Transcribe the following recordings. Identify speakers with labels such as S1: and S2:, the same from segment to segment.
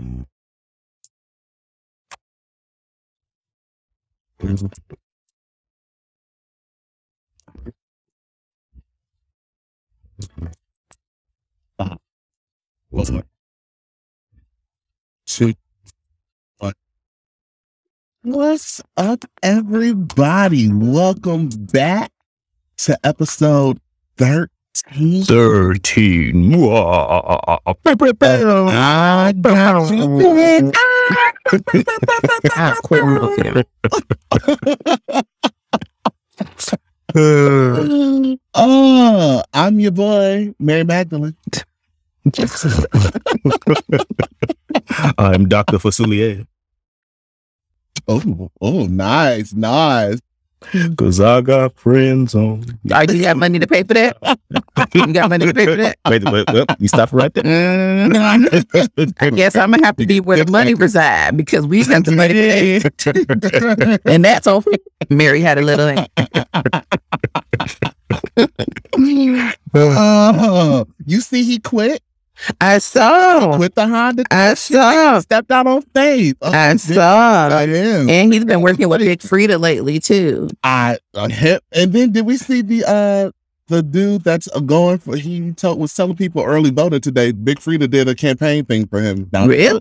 S1: Mm. What's up? Two. What? What's up, everybody? Welcome back to episode 13.
S2: 13.
S1: I got you.
S2: Quit looking.
S1: Oh, I'm your boy, Mary Magdalene.
S2: I'm Dr. Facilier.
S1: Oh, oh, nice, nice.
S2: Cause I got friends on.
S3: Are you got money to pay for that? You got money to pay for that?
S2: Wait, wait, wait, you stop right there.
S3: Mm, I guess I'm gonna have to be where the money reside because we got the money to pay. and that's all. Mary had a little.
S1: Oh, you see, he quit.
S3: I saw.
S1: With the Honda.
S3: I saw.
S1: Stepped out on stage. Oh,
S3: I saw.
S1: I am.
S3: And he's been working with Big Freedia lately too.
S1: I uh, hip. And then did we see the uh the dude that's uh, going for? He told, was telling people early voter today. Big Freedia did a campaign thing for him. down-
S3: Really?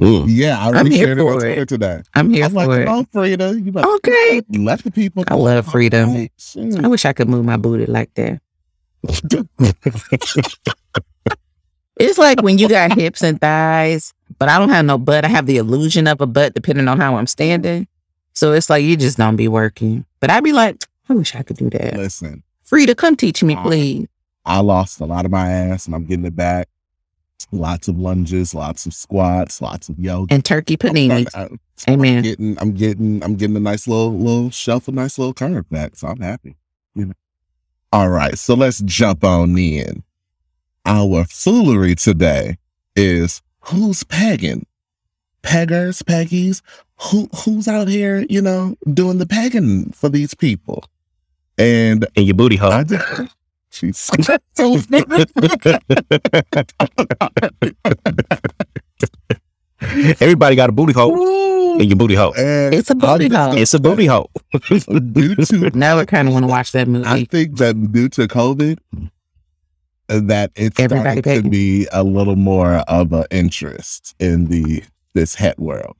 S2: Mm.
S1: Yeah, I
S3: I'm here
S1: shared it
S3: for it.
S1: Today.
S3: I'm here
S1: I'm like,
S3: for it.
S1: oh, Freedia, you better
S3: Okay.
S1: let the people.
S3: I love Freedia.
S1: Right, shoot.
S3: I wish I could move my booty like that. It's like when you got hips and thighs, but I don't have no butt. I have the illusion of a butt depending on how I'm standing. So it's like you just don't be working. But I'd be like, I wish I could do that.
S1: Listen,
S3: Freedia, come teach me, please.
S1: I lost a lot of my ass, and I'm getting it back. Lots of lunges, lots of squats, lots of yoga.
S3: And turkey panini.
S1: I'm
S3: Amen.
S1: getting, I'm getting, I'm getting a nice little, little shelf, a nice little curve back. So I'm happy. You know. All right, so let's jump on in. Our foolery today is who's pegging? Peggers, peggies. Who who's out here, you know, doing the pegging for these people? And
S2: In your booty hole.
S1: I did. She's
S2: Everybody got a booty hole in your booty hole.
S1: And
S3: It's a booty hole.
S2: It's a booty hole.
S1: due to
S3: Now I kind of want to watch that movie.
S1: I think that due to COVID, that it's
S3: Everybody
S1: starting to be a little more of an interest in the this het world,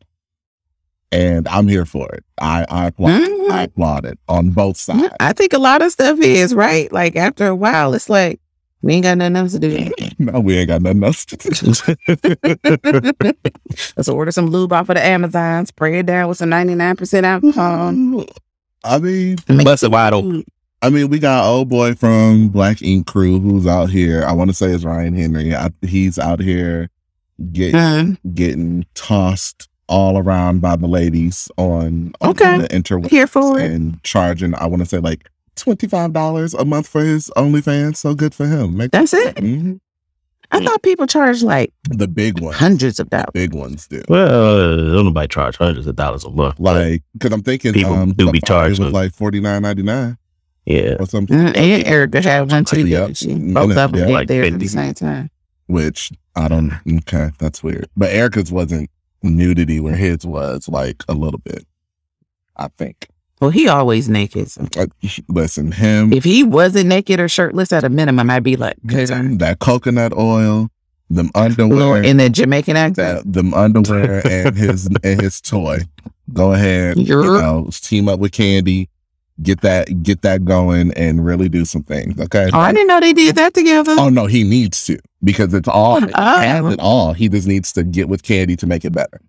S1: and I'm here for it. I I applaud,
S3: Mhm.
S1: I applaud it on both sides.
S3: I think a lot of stuff is right. Like after a while, it's like we ain't got nothing else to do.
S1: no, we ain't got nothing else to do.
S3: Let's order some lube off of the Amazon, spray it down with some 99% alcohol.
S1: I mean,
S3: Make
S2: Bust it wide open.
S1: I mean, we got old boy from Black Ink Crew who's out here. I want to say it's Ryan Henry. I, he's out here getting
S3: Mhm.
S1: getting tossed all around by the ladies on, on
S3: Okay.
S1: the interwebs
S3: Here for it.
S1: and charging. I want to say like twenty five dollars a month for his OnlyFans. So good for him. Make,
S3: That's it.
S1: Mhm.
S3: I thought people charge like
S1: The big ones,
S3: hundreds of dollars.
S1: big ones do.
S2: Well, don't nobody charge hundreds of dollars a month.
S1: Like, because I'm thinking
S2: People
S1: um,
S2: do be
S1: Safaree
S2: charging.
S1: was like forty nine ninety nine
S2: yeah.
S1: or something.
S3: Mhm. And Erica had one too.
S1: Yep.
S3: she?
S1: Mhm.
S3: Both of them
S1: Yeah.
S3: did
S2: Like
S3: theirs at the same time.
S1: Which I don't. Okay, that's weird. But Erica's wasn't nudity where his was like a little bit. I think.
S3: Well, he always naked. So
S1: Uh, listen, him
S3: if he wasn't naked or shirtless at a minimum, I'd be like, "Good."
S1: that coconut oil, them underwear,
S3: Lord, in the Jamaican accent.
S1: that them underwear, and his and his toy. Go ahead, you
S3: You're-
S1: know, team up with Kandi, get that get that going, and really do some things. Okay.
S3: Oh, I didn't know they did that together.
S1: Oh no, he needs to because it's all
S3: Oh.
S1: he has it all. He just needs to get with Kandi to make it better.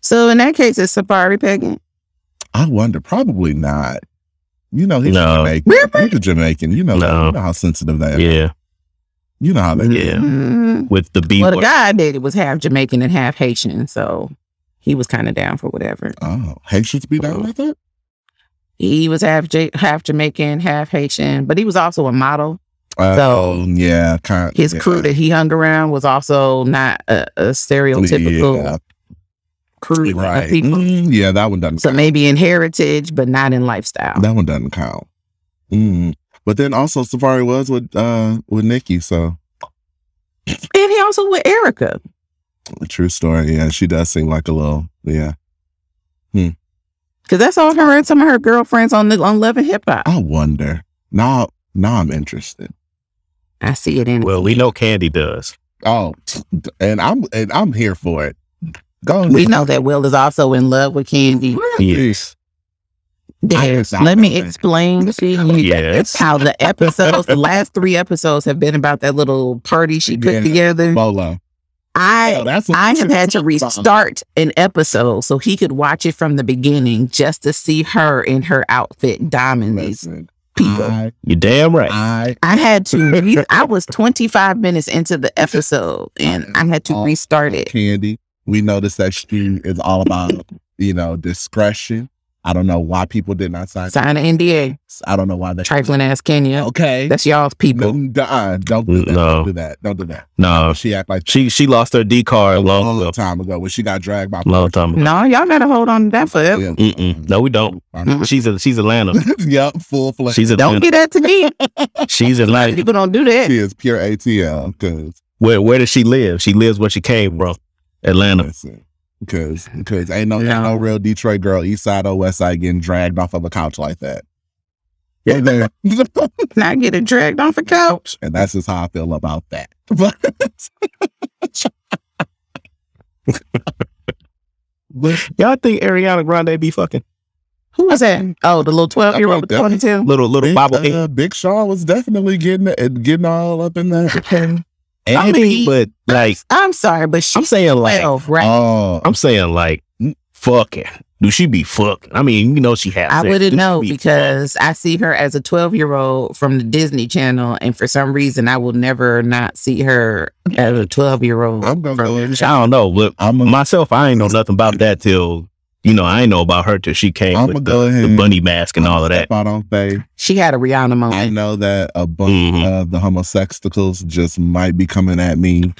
S3: So in that case, it's Safaree pegging.
S1: I wonder, probably not. You know, he's
S2: No.
S1: Jamaican.
S3: Really?
S1: He's a Jamaican. You know,
S2: No.
S1: you know how sensitive that.
S2: Yeah.
S1: You know how that.
S2: Yeah.
S3: Mhm.
S2: With the B
S3: Well, the guy I dated was half Jamaican and half Haitian, so he was kind of down for whatever.
S1: Oh, Haitians be down with it.
S3: He was half J- half Jamaican, half Haitian, but he was also a model.
S1: Uh,
S3: So,
S1: yeah, kind.
S3: His
S1: yeah.
S3: crew that he hung around was also not a, a stereotypical
S1: Yeah,
S3: crew
S1: right.
S3: of people.
S1: Mm, yeah, that one doesn't.
S3: So
S1: count.
S3: maybe in heritage, but not in lifestyle.
S1: that one doesn't count. Mm. But then also Safaree was with uh with Nicki, so
S3: And he also with Erica.
S1: True story. Yeah, she does seem like a little. Yeah,
S3: Because that's all her and some of her girlfriends on the on Love and Hip Hop.
S1: I wonder now. Now I'm interested.
S3: I see it in.
S2: Well, we know Kandi does.
S1: Oh, and I'm and I'm here for it. Go.
S3: we know that Will is also in love with Kandi.
S2: Yes.
S3: There's- let me explain to you
S2: Yes.
S3: how the episodes, the last three episodes, have been about that little party she put
S1: Yeah.
S3: together.
S1: Bolo.
S3: I
S1: Oh, that's
S3: I have had to restart an episode so he could watch it from the beginning just to see her in her outfit diamond these
S1: Listen,
S3: people.
S1: I,
S2: You're damn right.
S1: I
S3: I had to. re- I was 25 minutes into the episode and I had to restart it.
S1: Kandi. We noticed that she is all about, you know, discretion. I don't know why people did not sign.
S3: Sign an NDA.
S1: I don't know why they.
S3: Trifling ass Kenya.
S1: Okay.
S3: That's y'all's people.
S1: No, uh, don't do that.
S2: No.
S1: Don't do that. Don't do that.
S2: No,
S1: She act like
S2: she she lost her D card
S1: a
S2: long
S1: long
S2: ago.
S1: time ago when she got dragged by.
S2: Long time ago.
S3: No, y'all gotta hold on to that forever.
S1: Yeah.
S2: Mm-mm. No, we don't. She's a, she's Atlanta.
S1: yep, full fledged.
S2: She's
S3: Don't
S2: Atlanta.
S3: get that to me.
S2: She's Atlanta.
S3: People don't do that.
S1: She is pure ATL because
S2: Where where does she live? She lives where she came from. Atlanta.
S1: listen, because because ain't no, ain't
S3: No.
S1: real Detroit girl, East Side or West Side, getting dragged off of a couch like that. Yeah, there.
S3: Not getting dragged off a couch.
S1: and that's just how I feel about that. But
S2: Y'all think Ariana Grande be fucking
S3: Who was that? Oh, the little 12 year old with the ponytail.
S2: little little
S1: Big,
S2: bobble
S1: uh, Big Sean was definitely getting getting all up in there.
S2: I mean, but like
S3: I'm sorry, but
S2: uh,
S3: I'm
S2: saying like
S3: 12, right?
S1: oh,
S2: I'm saying like fucking. Do she be fucking? I mean, you know she has.
S3: I
S2: sex.
S3: wouldn't know
S2: be
S3: because I see her as a 12 year old from the Disney Channel, and for some reason, I will never not see her as a 12 year old.
S1: I'm gonna go in.
S2: fucking? I don't know, but
S1: I'm gonna,
S2: myself, I ain't know nothing about that till you know I ain't know about her till she came
S1: I'm
S2: with
S1: gonna
S2: the,
S1: go ahead
S2: the
S1: and
S2: bunny mask and all of that.
S1: step out on faith.
S3: She had a Rihanna moment.
S1: I know that a bunch
S2: Mhm.
S1: of the homosexuals just might be coming at me.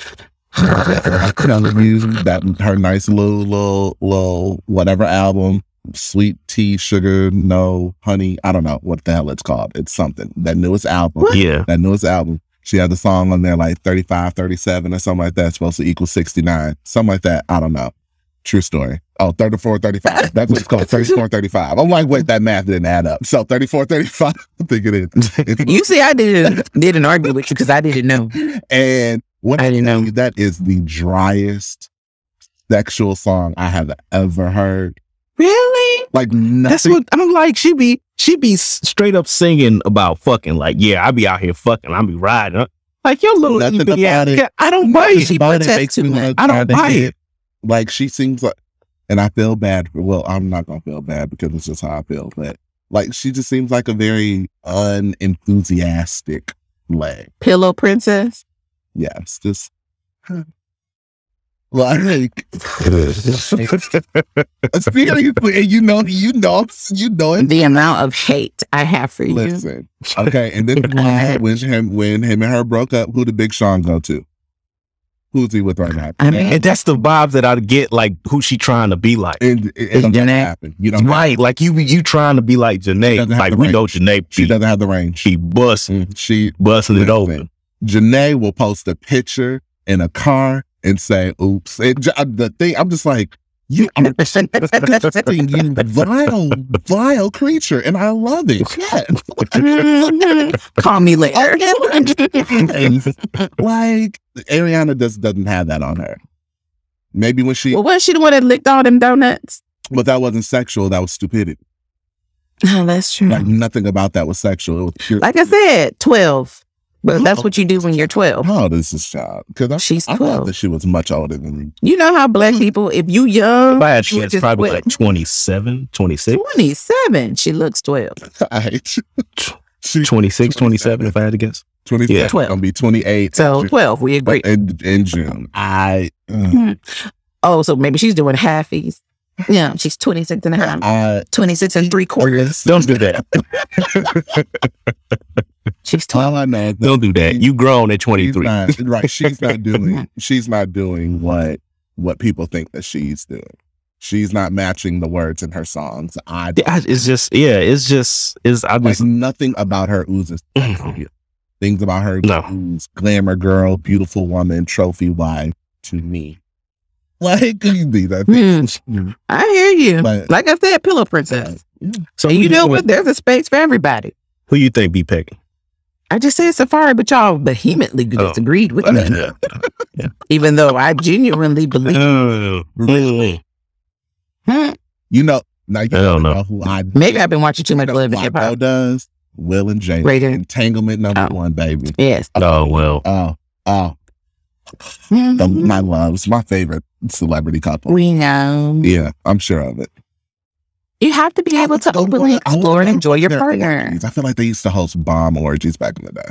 S1: telling you that her nice little little little whatever album, sweet tea, sugar, no honey. I don't know what the hell it's called. It's something. That newest album.
S2: Yeah,
S1: That newest album. She had the song on there like 35, 37 or something like that. supposed to equal 69. Something like that. I don't know. True story. Oh, 34, 35. That's what it's called. 34, 35. I'm like, wait, that math didn't add up. So 34, 35. I think it is.
S3: You see, I didn't didn't argue with you because I didn't know.
S1: and what
S3: I didn't know.
S1: you, that is the driest sexual song I have ever heard.
S3: Really?
S1: Like
S2: that's
S1: nothing.
S2: what I'm like. She be she be straight up singing about fucking. Like, yeah, I be out here fucking. I be riding. Like your little
S1: Nothing about
S2: ass
S1: it.
S2: I don't buy it.
S3: She protests too much.
S2: I don't buy it.
S1: Like she seems like, and I feel bad. For, well, I'm not gonna feel bad because it's just how I feel. But like, she just seems like a very unenthusiastic leg.
S3: Pillow Princess?
S1: Yes, just. Like, seriously, and you know, you know, you know it.
S3: The amount of hate I have for you.
S1: Listen, okay, and then when him when him and her broke up, who did Big Sean go to? Who's he with right now?
S3: I mean,
S2: and that's the vibes that I get. Like who she trying to be like.
S1: and it, it
S3: Jhené?
S1: happen. You don't
S2: Right, like you you trying to be like
S1: Jhené.
S2: Like we
S1: range.
S2: know Jhené.
S1: She
S2: She
S1: doesn't have the range.
S2: she bust
S1: Mm, She
S2: busting it
S1: Listen.
S2: open.
S1: Jhené will post a picture in a car and say, "Oops." It, j- the thing I'm just like, you are disgusting, you vile, vile creature, and I love it.
S3: Call me later.
S1: like Ariana just doesn't have that on her. Maybe when she,
S3: well, wasn't she the one that licked all them donuts?
S1: but that wasn't sexual. That was stupidity.
S3: Oh, that's true.
S1: Like nothing about that was sexual. It was pure.
S3: Like I said, 12. But that's what you do when you're 12.
S1: How old is this child? Because I,
S3: She's
S1: I thought
S3: 12.
S1: that she was much older than me.
S3: You know how black people, if you young,
S2: Bad
S3: you
S2: shit's
S3: just
S2: probably
S3: wait.
S2: like 27, 26,
S3: 27, she looks 12.
S1: Right. she
S2: 26, 27, if I had to guess.
S1: 27.
S2: Yeah.
S1: Gonna be 28.
S3: So 12, we agree.
S1: in, in June. I, uh,
S3: Oh, so maybe she's doing halfies. Yeah, she's 26 and a half.
S1: I,
S3: 26 and three quarters.
S2: Don't do that.
S3: She's 12.
S1: all I know that
S2: Don't do that. You grown at
S1: she's
S2: 23.
S1: not, right. She's not doing, she's not doing what, what people think that she's doing. She's not matching the words in her songs. I,
S2: Yeah, I- It's just, yeah, it's just, it's, I
S1: like nothing about her oozes. Things about her
S2: No.
S1: ooze glamour girl, beautiful woman, trophy wife to me. like you be that.
S3: Hmm. I hear you.
S1: But-
S3: like I said, pillow princess.
S2: So
S3: And you know what? There's a space for everybody.
S2: Who you think be picking?
S3: I just said Safaree, but y'all vehemently
S2: Oh.
S3: disagreed with me. Even though I genuinely believe.
S2: Oh.
S3: Hmm.
S1: You know, now you
S2: I don't
S1: know
S2: know.
S1: who I
S3: Maybe I've been watching too much Love and Hip Hop.
S1: does. Will and Jada.
S3: Right.
S1: Entanglement number
S3: Oh.
S1: one, baby.
S3: Yes.
S2: Oh well.
S1: Oh, oh,
S3: Hmm.
S1: the, my loves, my favorite celebrity couple.
S3: We know.
S1: Yeah, I'm sure of it.
S3: You have to be able to openly
S1: wanna-
S3: explore and enjoy your
S1: their
S3: partner.
S1: orgies. I feel like they used to host bomb orgies back in the day.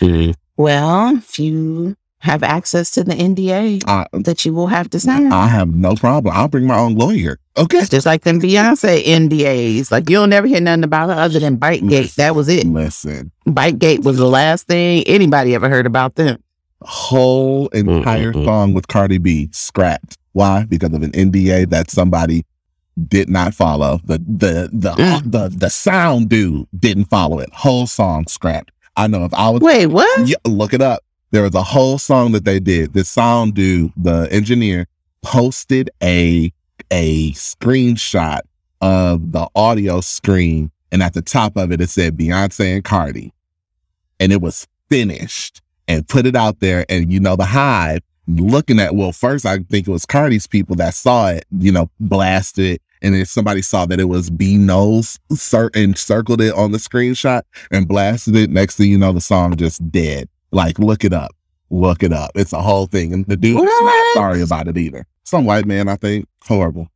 S2: Mm.
S3: Well, if you have access to the NDA
S1: I,
S3: that you will have to sign.
S1: I have no problem. I'll bring my own lawyer. Okay.
S3: It's just like them Beyonce NDAs. Like you'll never hear nothing about her other than Bite Gate. That was it.
S1: Listen,
S3: Bite Gate was the last thing anybody ever heard about them.
S1: whole entire
S2: Mm-mm-mm.
S1: song with Cardi B scrapped. Why? Because of an NDA that somebody did not follow. The the the
S3: Mm.
S1: the, the sound dude didn't follow it. Whole song scrapped. I know if I was
S3: Wait, what?
S1: yeah, look it up. There was a whole song that they did. The sound dude, the engineer, posted a a screenshot of the audio screen, and at the top of it, it said Beyonce and Cardi, and it was finished and put it out there. And you know, the hive looking at well, first I think it was Cardi's people that saw it, you know, blasted. And then somebody saw that it was B Knowles cir- and circled it on the screenshot and blasted it. Next thing you know, the song just dead. Like, look it up. Look it up. It's a whole thing. And the dude's not sorry about it either. Some white man, I think. Horrible.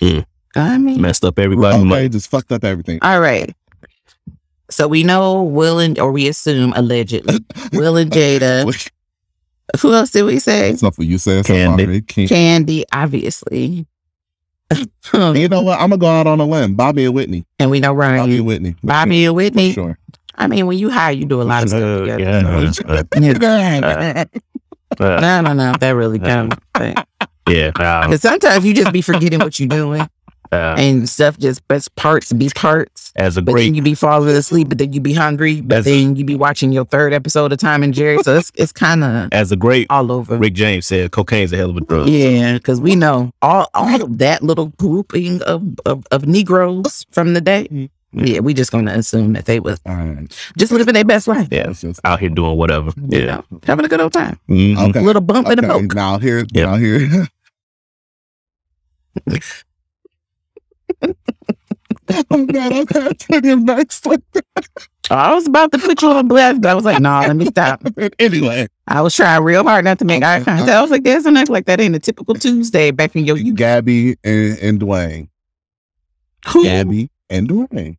S1: Mm.
S3: I mean,
S2: Messed up everybody.
S1: Okay,
S2: money.
S1: just fucked up everything.
S3: all right. So we know Will and, or we assume allegedly, Will and Jada. Who else did we say?
S1: It's not for you said
S2: Kandi.
S1: Kandi. Kandi.
S3: Kandi, obviously.
S1: You know what? I'm gonna go out on a limb. Bobby and Whitney.
S3: and we know Ryan.
S1: Bobby and Whitney. For
S3: Bobby and. Whitney.
S1: For sure.
S3: I mean, when you hire, you do a lot of stuff
S2: Uh,
S3: together.
S2: yeah.
S3: Yeah.
S2: Uh,
S3: I don't know if that really counts. Because
S2: yeah. Uh,
S3: sometimes you just be forgetting what you're doing
S2: uh,
S3: and stuff just best parts be parts.
S2: as a
S3: But then
S2: great,
S3: you be falling asleep, but then you be hungry, but
S2: That's-
S3: then you be watching your third episode of Tom and Jerry. So it's it's kind of
S2: as a great
S3: all over.
S2: Rick James said, cocaine's a hell of a drug.
S3: Yeah, because we know all all of that little grouping of, of, of Negroes from the day. Yeah, we just gonna assume that they was
S1: All right.
S3: just living their best life.
S2: Yeah.
S1: Just-
S2: Out here doing whatever.
S3: You
S2: Yeah.
S3: know, having a good old time.
S2: Mhm.
S1: Okay.
S3: A little bump in the
S1: Okay,
S3: poke.
S1: now here,
S2: Yeah.
S1: now here. oh I'm gonna tell you next one.
S3: I was about to put you on blast, but I was like, no, let me stop.
S1: anyway,
S3: I was trying real hard not to make eye contact. I was like, there's act like that ain't a typical Tuesday back in your youth.
S1: Gabby and, and Dwyane.
S3: Who?
S1: Gabby and Dwyane.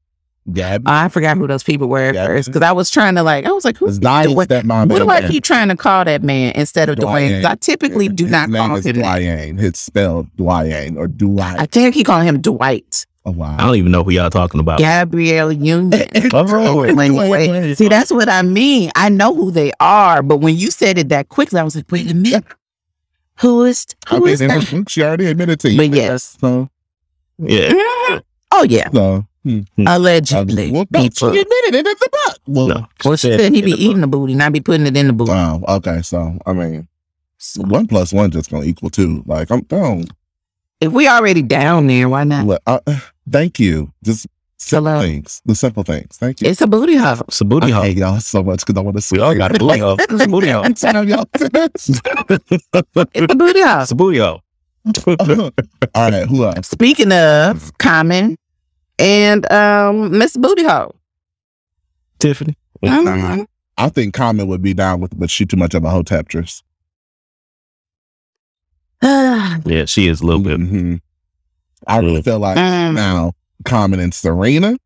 S1: Gabby.
S3: I forgot who those people were at
S1: Yeah.
S3: first because I was trying to like, I was like, who's
S1: It's Diane's
S3: Dwyane?
S1: stepmom.
S3: What do
S1: and
S3: I keep trying to call that man instead of Dwyane? I typically do
S1: His
S3: not
S1: name
S3: call
S1: is
S3: him that.
S1: Dwyane. It's spelled Dwyane or
S3: I
S1: Dwight.
S3: think I keep calling him Dwight.
S1: Oh wow.
S2: I don't even know who y'all talking about.
S3: Gabrielle Union.
S2: Oh, wait.
S3: When- wait, see, that's what I mean. I know who they are, but when you said it that quickly, I was like, wait a minute. Who is
S1: I
S3: who
S1: mean,
S3: is that?
S1: she already admitted to you.
S3: But yes.
S1: So,
S2: Yeah.
S3: Oh yeah.
S1: so hmm.
S3: Allegedly.
S1: well, no, she
S3: people.
S1: admitted it in the book. Well,
S2: No.
S3: Well, she said he be eating the booty, not be putting it in the booty.
S1: Wow. Okay. So, I mean, one plus one just gonna equal two. Like, I'm down.
S3: If we already down there, why not?
S1: Look, uh, thank you. Just simple
S3: Hello.
S1: things. The simple things. Thank you.
S3: It's a booty hole.
S2: It's a booty
S1: I
S2: hole.
S1: hate y'all so much because I want to. see.
S2: We all got a booty hole. It's a booty hole.
S1: I'm.
S3: It's a booty hole.
S2: It's a booty hole.
S1: All right. Who else?
S3: Speaking of Common and um Miss Booty Hole.
S2: Tiffany.
S1: I think Common would be down with, but she too much of a hoteptress.
S2: Yeah, she is a little bit.
S1: Mhm. I really feel like
S3: Mm,
S1: now Common and Serena,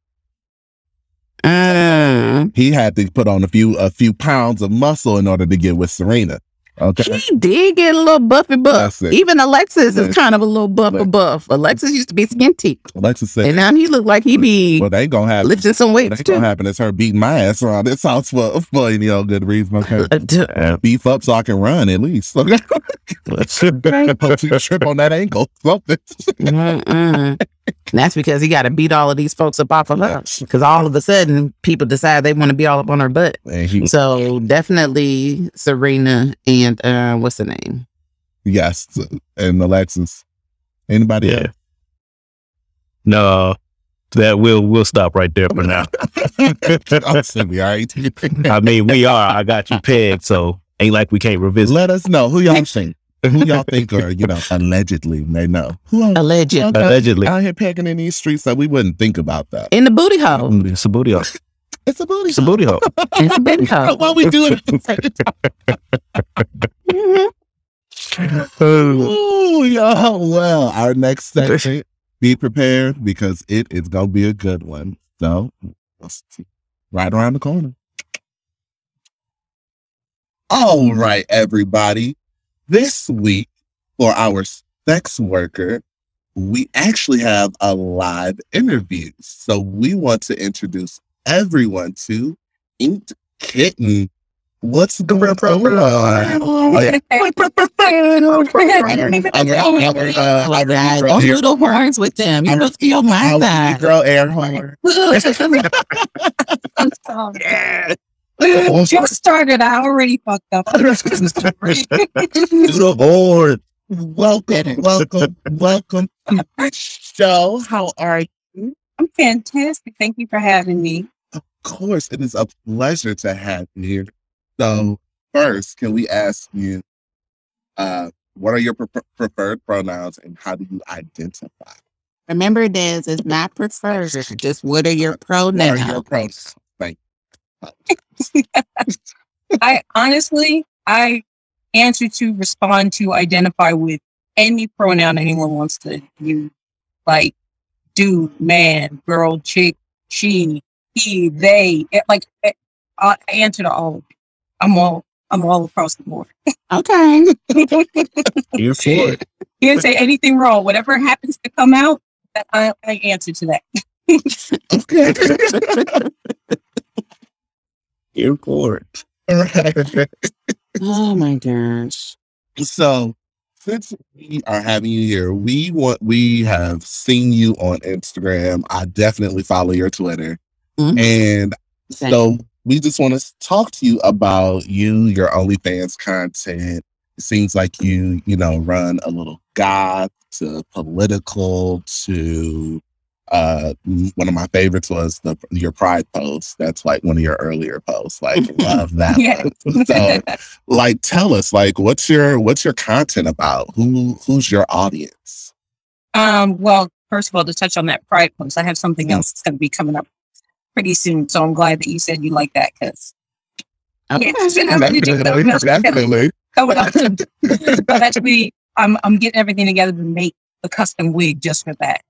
S3: mm.
S1: he had to put on a few a few pounds of muscle in order to get with Serena. Okay.
S3: He did get a little buffy buff. Even Alexis
S1: That's-
S3: is kind of a little buffy
S1: Look.
S3: buff. Alexis used to be skinty.
S1: Alexis said,
S3: And now he look like he be
S1: "Well, they ain't gonna have
S3: lifting some
S1: what
S3: weights
S1: ain't gonna
S3: too.
S1: happen is her beating my ass around this house for for any old good reason. Okay,
S3: Uh,
S1: beef up so I can run at least. Okay, Hopefully trip on that ankle. Something.
S3: That's because he got to beat all of these folks up off of us Because all of a sudden, people decide they want to be all up on her butt.
S1: He,
S3: So definitely Serena and uh, what's the name?
S1: Yes, and Alexis. Anybody
S2: Yeah. No, that we'll we'll stop right there for now.
S1: else? I'm all right?
S2: I mean, we are. I got you pegged, so ain't like we can't revisit.
S1: Let us know who y'all think. Who y'all think are, you know, allegedly may know. Who else
S3: Alleged.
S1: Okay.
S2: Allegedly,
S1: out here pegging in these streets that we wouldn't think about that?
S3: In the booty hole.
S2: Mm, it's a booty hole.
S1: It's a booty.
S2: It's a booty hole.
S3: In the booty hole.
S1: Why we doing it? Ooh, yo, well, our next section, be prepared because it is gonna be a good one. So, let's see. right around the corner. All right, everybody. This week for our sex worker, we actually have a live interview. So we want to introduce everyone to Inked Kitten. What's going on? Oh, yeah.
S3: Don't do the horns with them. You don't feel my side.
S1: girl air horn.
S4: Just started. I already fucked up.
S1: the board. Welcome, welcome, welcome to the show. How are you?
S4: I'm fantastic. Thank you for having me.
S1: Of course, it is a pleasure to have you here. So, first, can we ask you, uh, what are your pre- preferred pronouns and how do you identify?
S3: Remember, Des is not preferred. Just what are your
S1: What are your
S3: pronouns?
S1: Pronouns? Thank
S4: I honestly, I answer to, respond to, identify with any pronoun anyone wants to use. Like dude, man, girl, chick, she, he, they. It, like eh, it, I answer to all. I'm all. I'm all across the board.
S3: Okay.
S2: You're for it.
S4: You didn't say anything wrong. Whatever happens to come out, I, I answer to that.
S1: Okay.
S2: You're for it.
S1: All right.
S3: oh my gosh.
S1: So since we are having you here, we want we have seen you on Instagram. I definitely follow your Twitter.
S3: Mhm.
S1: And
S3: Same.
S1: so we just want to talk to you about you, your OnlyFans content. It seems like you, you know, run a little goth to political to uh one of my favorites was the your pride post. That's like one of your earlier posts. Like love that.
S4: Yeah.
S1: one. So like tell us like what's your what's your content about who who's your audience
S4: Um, well, first of all, to touch on that pride post, I have something
S1: Mm.
S4: else that's going to be coming up pretty soon. So I'm glad that you said you like that because
S3: Okay.
S1: definitely
S4: coming up soon. but actually, I'm I'm getting everything together to make a custom wig just for that.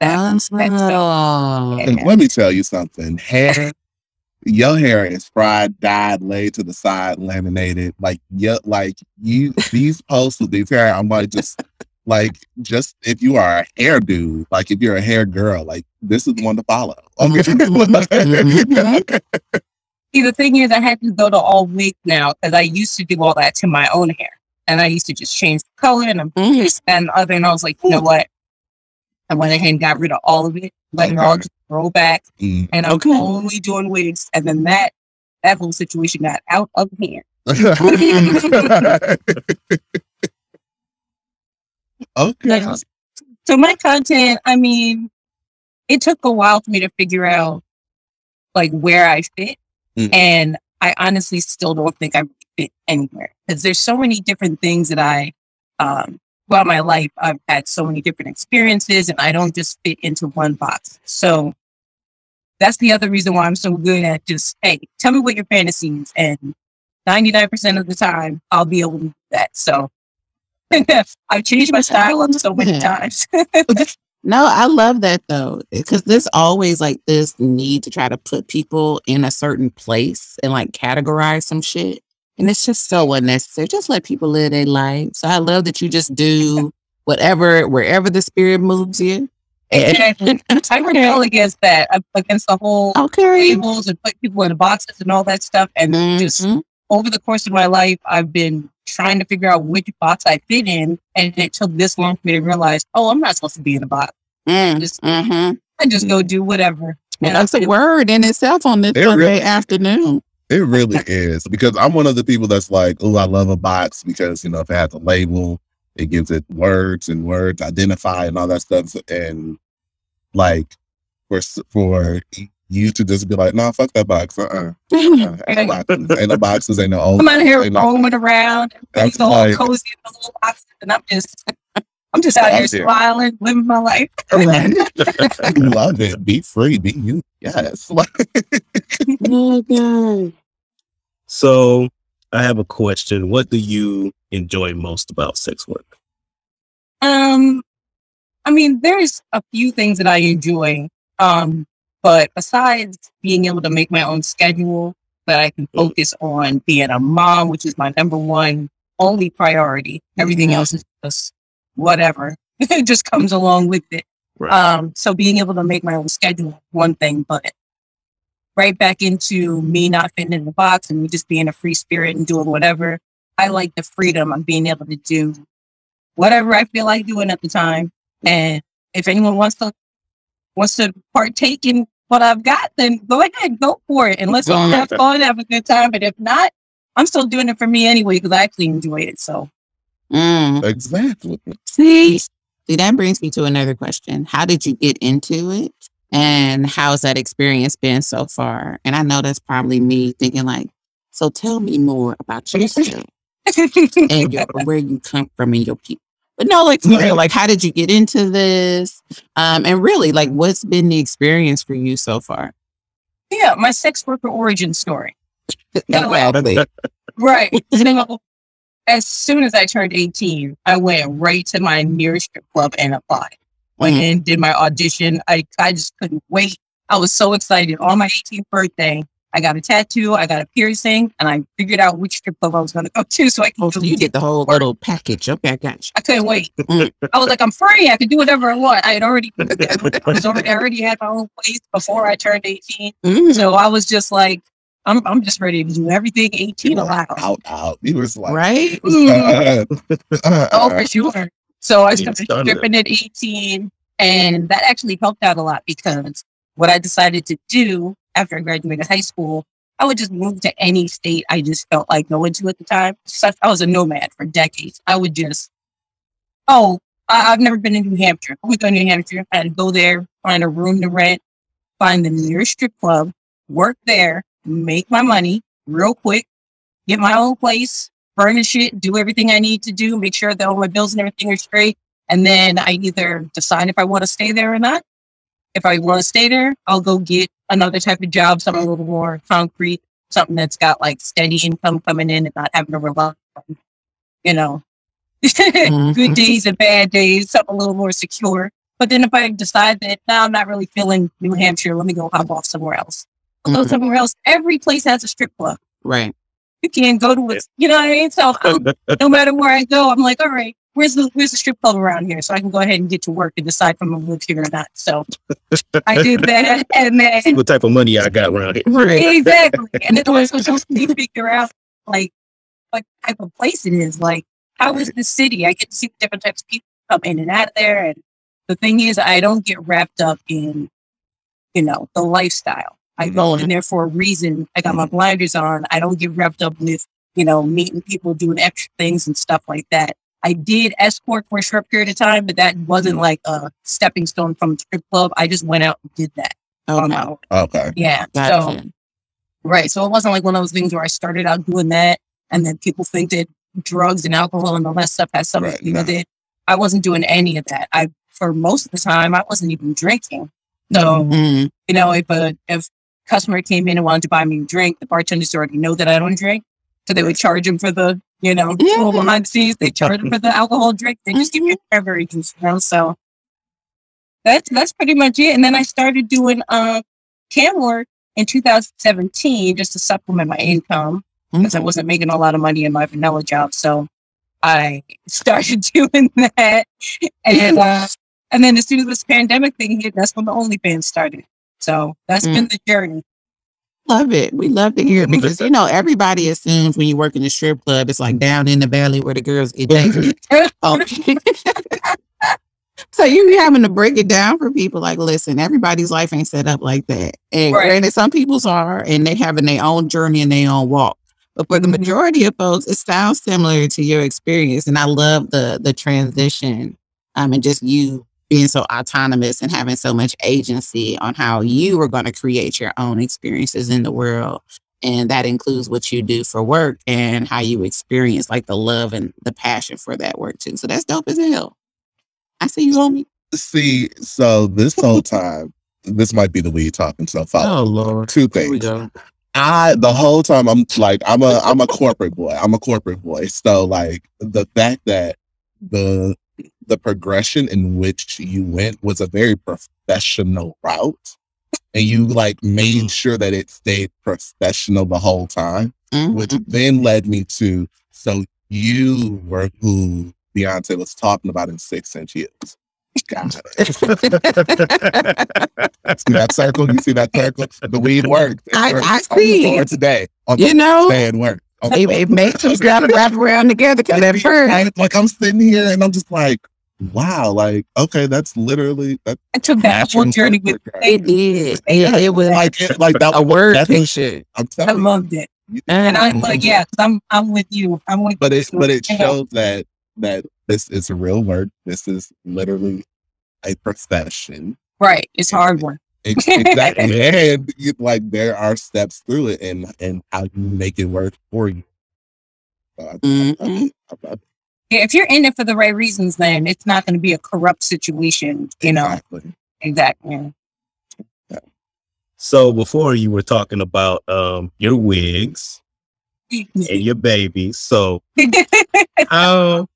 S4: That- that's so-
S3: Oh.
S1: and let me tell you something hair your hair is fried dyed laid to the side laminated like yeah like you these posts with these hair i'm like just like just if you are a hair dude like if you're a hair girl like this is one to follow
S4: See, the thing is, I had to go to all wig now because I used to do all that to my own hair, and I used to just change the color and I'm
S3: Mhm.
S4: and other. And I was like, you know what? I went ahead and got rid of all of it, letting it all just grow back.
S1: Mm.
S4: and I'm
S3: Okay.
S4: only doing wigs. And then that that whole situation got out of hand.
S1: okay
S4: So my content, I mean, it took a while for me to figure out like where I fit.
S1: Mm.
S4: And I honestly still don't think I fit anywhere. Because there's so many different things that I um throughout my life I've had so many different experiences and I don't just fit into one box. So that's the other reason why I'm so good at just, hey, tell me what your fantasy is. And 99% of the time I'll be able to do that. So I've changed my style up so many times.
S3: No, I love that though, because there's always like this need to try to put people in a certain place and like categorize some shit. And it's just so unnecessary. Just let people live their life. So I love that you just do whatever, wherever the spirit moves you.
S4: Exactly. I rebel against that, against the whole
S3: Okay.
S4: labels and put people in boxes and all that stuff. And just
S3: Mhm.
S4: over the course of my life, I've been trying to figure out which box I fit in. And it took this long for me to realize, oh, I'm not supposed to be in a box.
S3: Mm,
S4: Just,
S3: mhm.
S4: I just go do whatever.
S3: Well, that's a word in itself on this Sunday
S1: really-
S3: afternoon.
S1: It really is because I'm one of the people that's like, oh, I love a box because you know if it has a label, it gives it words and words identify and all that stuff. And like for for you to just be like, nah, fuck that box. Uh-uh. Uh, ain't, no boxes. ain't no boxes. Ain't no old.
S4: I'm out here
S1: ain't no-
S4: roaming around.
S1: That's
S4: It's all
S1: like-
S4: cozy in the little boxes, and I'm just, I'm just out here smiling, living my life.
S1: love it. Be free. Be you. Yes. Like,
S3: Oh, God.
S2: So I have a question. What do you enjoy most about sex work?
S4: Um, I mean, there's a few things that I enjoy. Um, but besides being able to make my own schedule, that I can focus on being a mom, which is my number one only priority. Everything else is just whatever. it just comes along with it.
S2: Right.
S4: Um, so being able to make my own schedule, one thing, but right back into me not fitting in the box and me just being a free spirit and doing whatever. I like the freedom of being able to do whatever I feel like doing at the time. And if anyone wants to wants to partake in what I've got, then go ahead, go for it. And let's have fun, have a good time. But if not, I'm still doing it for me anyway because I actually enjoy it. So
S3: Mm.
S1: exactly.
S3: See, see, that brings me to another question. How did you get into it? And how's that experience been so far? And I know that's probably me thinking like, so tell me more about yourself and your, where you come from and your people. But no, like, for real, like, how did you get into this? Um, and really, like, what's been the experience for you so far?
S4: yeah, my sex worker origin story.
S3: Exactly.
S4: Right. You know, as soon as I turned 18, I went right to my nearest strip club and applied. Went
S3: Mhm.
S4: in, did my audition. I, I just couldn't wait. I was so excited. On my 18th birthday, I got a tattoo, I got a piercing, and I figured out which strip club I was going to go to. So I could
S3: Oh, so you did the whole little package. Okay, I got you.
S4: I couldn't wait.
S3: Mm.
S4: I was like, I'm free. I could do whatever I want. I had already, I already, I already had my own place before I turned 18.
S3: Mhm.
S4: So I was just like, I'm, I'm just ready to do everything 18 allowed.
S1: Out, out. He was like,
S3: Right?
S1: uh, uh,
S4: Oh, for sure. So I
S2: You
S4: started
S2: started it.
S4: stripping at 18, and that actually helped out a lot because what I decided to do after I graduated high school, I would just move to any state I just felt like going to at the time. So I was a nomad for decades. I would just, oh, I- I've never been in New Hampshire. I would go to New Hampshire. I had to go there, find a room to rent, find the nearest strip club, work there, make my money real quick, get my own place, furnish it, do everything I need to do, make sure that all my bills and everything are straight. And then I either decide if I want to stay there or not. If I want to stay there, I'll go get another type of job, something a little more concrete, something that's got like steady income coming in and not having to rely on, you know, good mm-hmm. days and bad days, something a little more secure. But then if I decide that now I'm not really feeling New Hampshire, let me go hop off somewhere else. I'll go
S3: Mhm.
S4: somewhere else. Every place has a strip club.
S3: Right.
S4: You can't go to it. You know what I mean? So no matter where I go, I'm like, all right, where's the where's the strip club around here? So I can go ahead and get to work and decide if I'm gonna live here or not. So I did that and then
S2: what type of money I got around here?
S3: Right.
S4: exactly. And then I was supposed to figure out like what type of place it is. Like, how is the city? I get to see the different types of people come in and out of there. And the thing is, I don't get wrapped up in, you know, the lifestyle. I mm-hmm. go in there for a reason. I got my mm-hmm. blinders on. I don't get wrapped up with, you know, meeting people, doing extra things and stuff like that. I did escort for a short period of time, but that wasn't mm-hmm. like a stepping stone from the strip club. I just went out and did that on my
S3: Okay.
S4: Yeah. So. Right. So it wasn't like one of those things where I started out doing that and then people think that drugs and alcohol and all that stuff has something
S1: Right,
S4: to do with it. I wasn't doing any of that. I, for most of the time, I wasn't even drinking. So,
S3: Mm.
S4: you know, if a, if customer came in and wanted to buy me a drink, the bartenders already know that I don't drink. So they would charge him for the, you know,
S3: Yeah.
S4: little behind the scenes. They charge him for the alcohol drink. They just give me a very you know? So that's, that's pretty much it. And then I started doing, um, cam work in 2017 just to supplement my income because I wasn't making a lot of money in my vanilla job. So I started doing that. And uh, and then as soon as this pandemic thing hit, that's when the OnlyFans started. So that's
S3: Mm.
S4: been the journey.
S3: Love it. We love to hear it because you know everybody assumes when you work in a strip club, it's like down in the valley where the girls get naked. okay. So you be having to break it down for people. Like, listen, everybody's life ain't set up like that. And
S4: Right.
S3: granted, some people's are, and they having their own journey and their own walk. But for the
S4: Mhm.
S3: majority of folks, it sounds similar to your experience. And I love the the transition, um, and just you being so autonomous and having so much agency on how you are going to create your own experiences in the world. And that includes what you do for work and how you experience like the love and the passion for that work too. So that's dope as hell. I see you, homie.
S1: See, so this whole time, this might be the weed talking so far.
S2: Oh Lord.
S1: Two
S2: Here we
S1: things.
S2: go.
S1: I the whole time I'm like I'm a I'm a corporate boy. I'm a corporate boy. So like the fact that the the progression in which you went was a very professional route. And you like made sure that it stayed professional the whole time, which
S3: Mhm.
S1: then led me to so you were who Beyonce was talking about in six inch heels. Got it. See that circle? You see that circle? The weed worked. It
S3: I-
S1: worked.
S3: I see.
S1: today. On
S3: you know,
S1: stand work. On
S3: it, it makes us gotta wrap around together because at first
S1: I- like I'm sitting here and I'm just like, wow, like okay, that's literally that.
S4: I took that whole journey with
S1: it.
S3: it did. Yeah, it was
S1: Like it, like that.
S3: a word picture.
S1: I'm
S4: I
S1: telling you.
S4: loved it.
S3: And
S4: And I'm like, yeah, 'cause I'm I'm with you. I'm with
S1: But it
S4: you.
S1: but it shows that that this is a real work. This is literally a profession.
S4: right. It's hard work.
S1: Exactly. and you- like there are steps through it and and how you make it work for you. So I- I-
S3: Mhm.
S1: I- I-
S4: Yeah, if you're in it for the right reasons, then it's not going to be a corrupt situation. You know,
S1: Exactly.
S4: exactly.
S2: So before you were talking about um your wigs and your babies. So how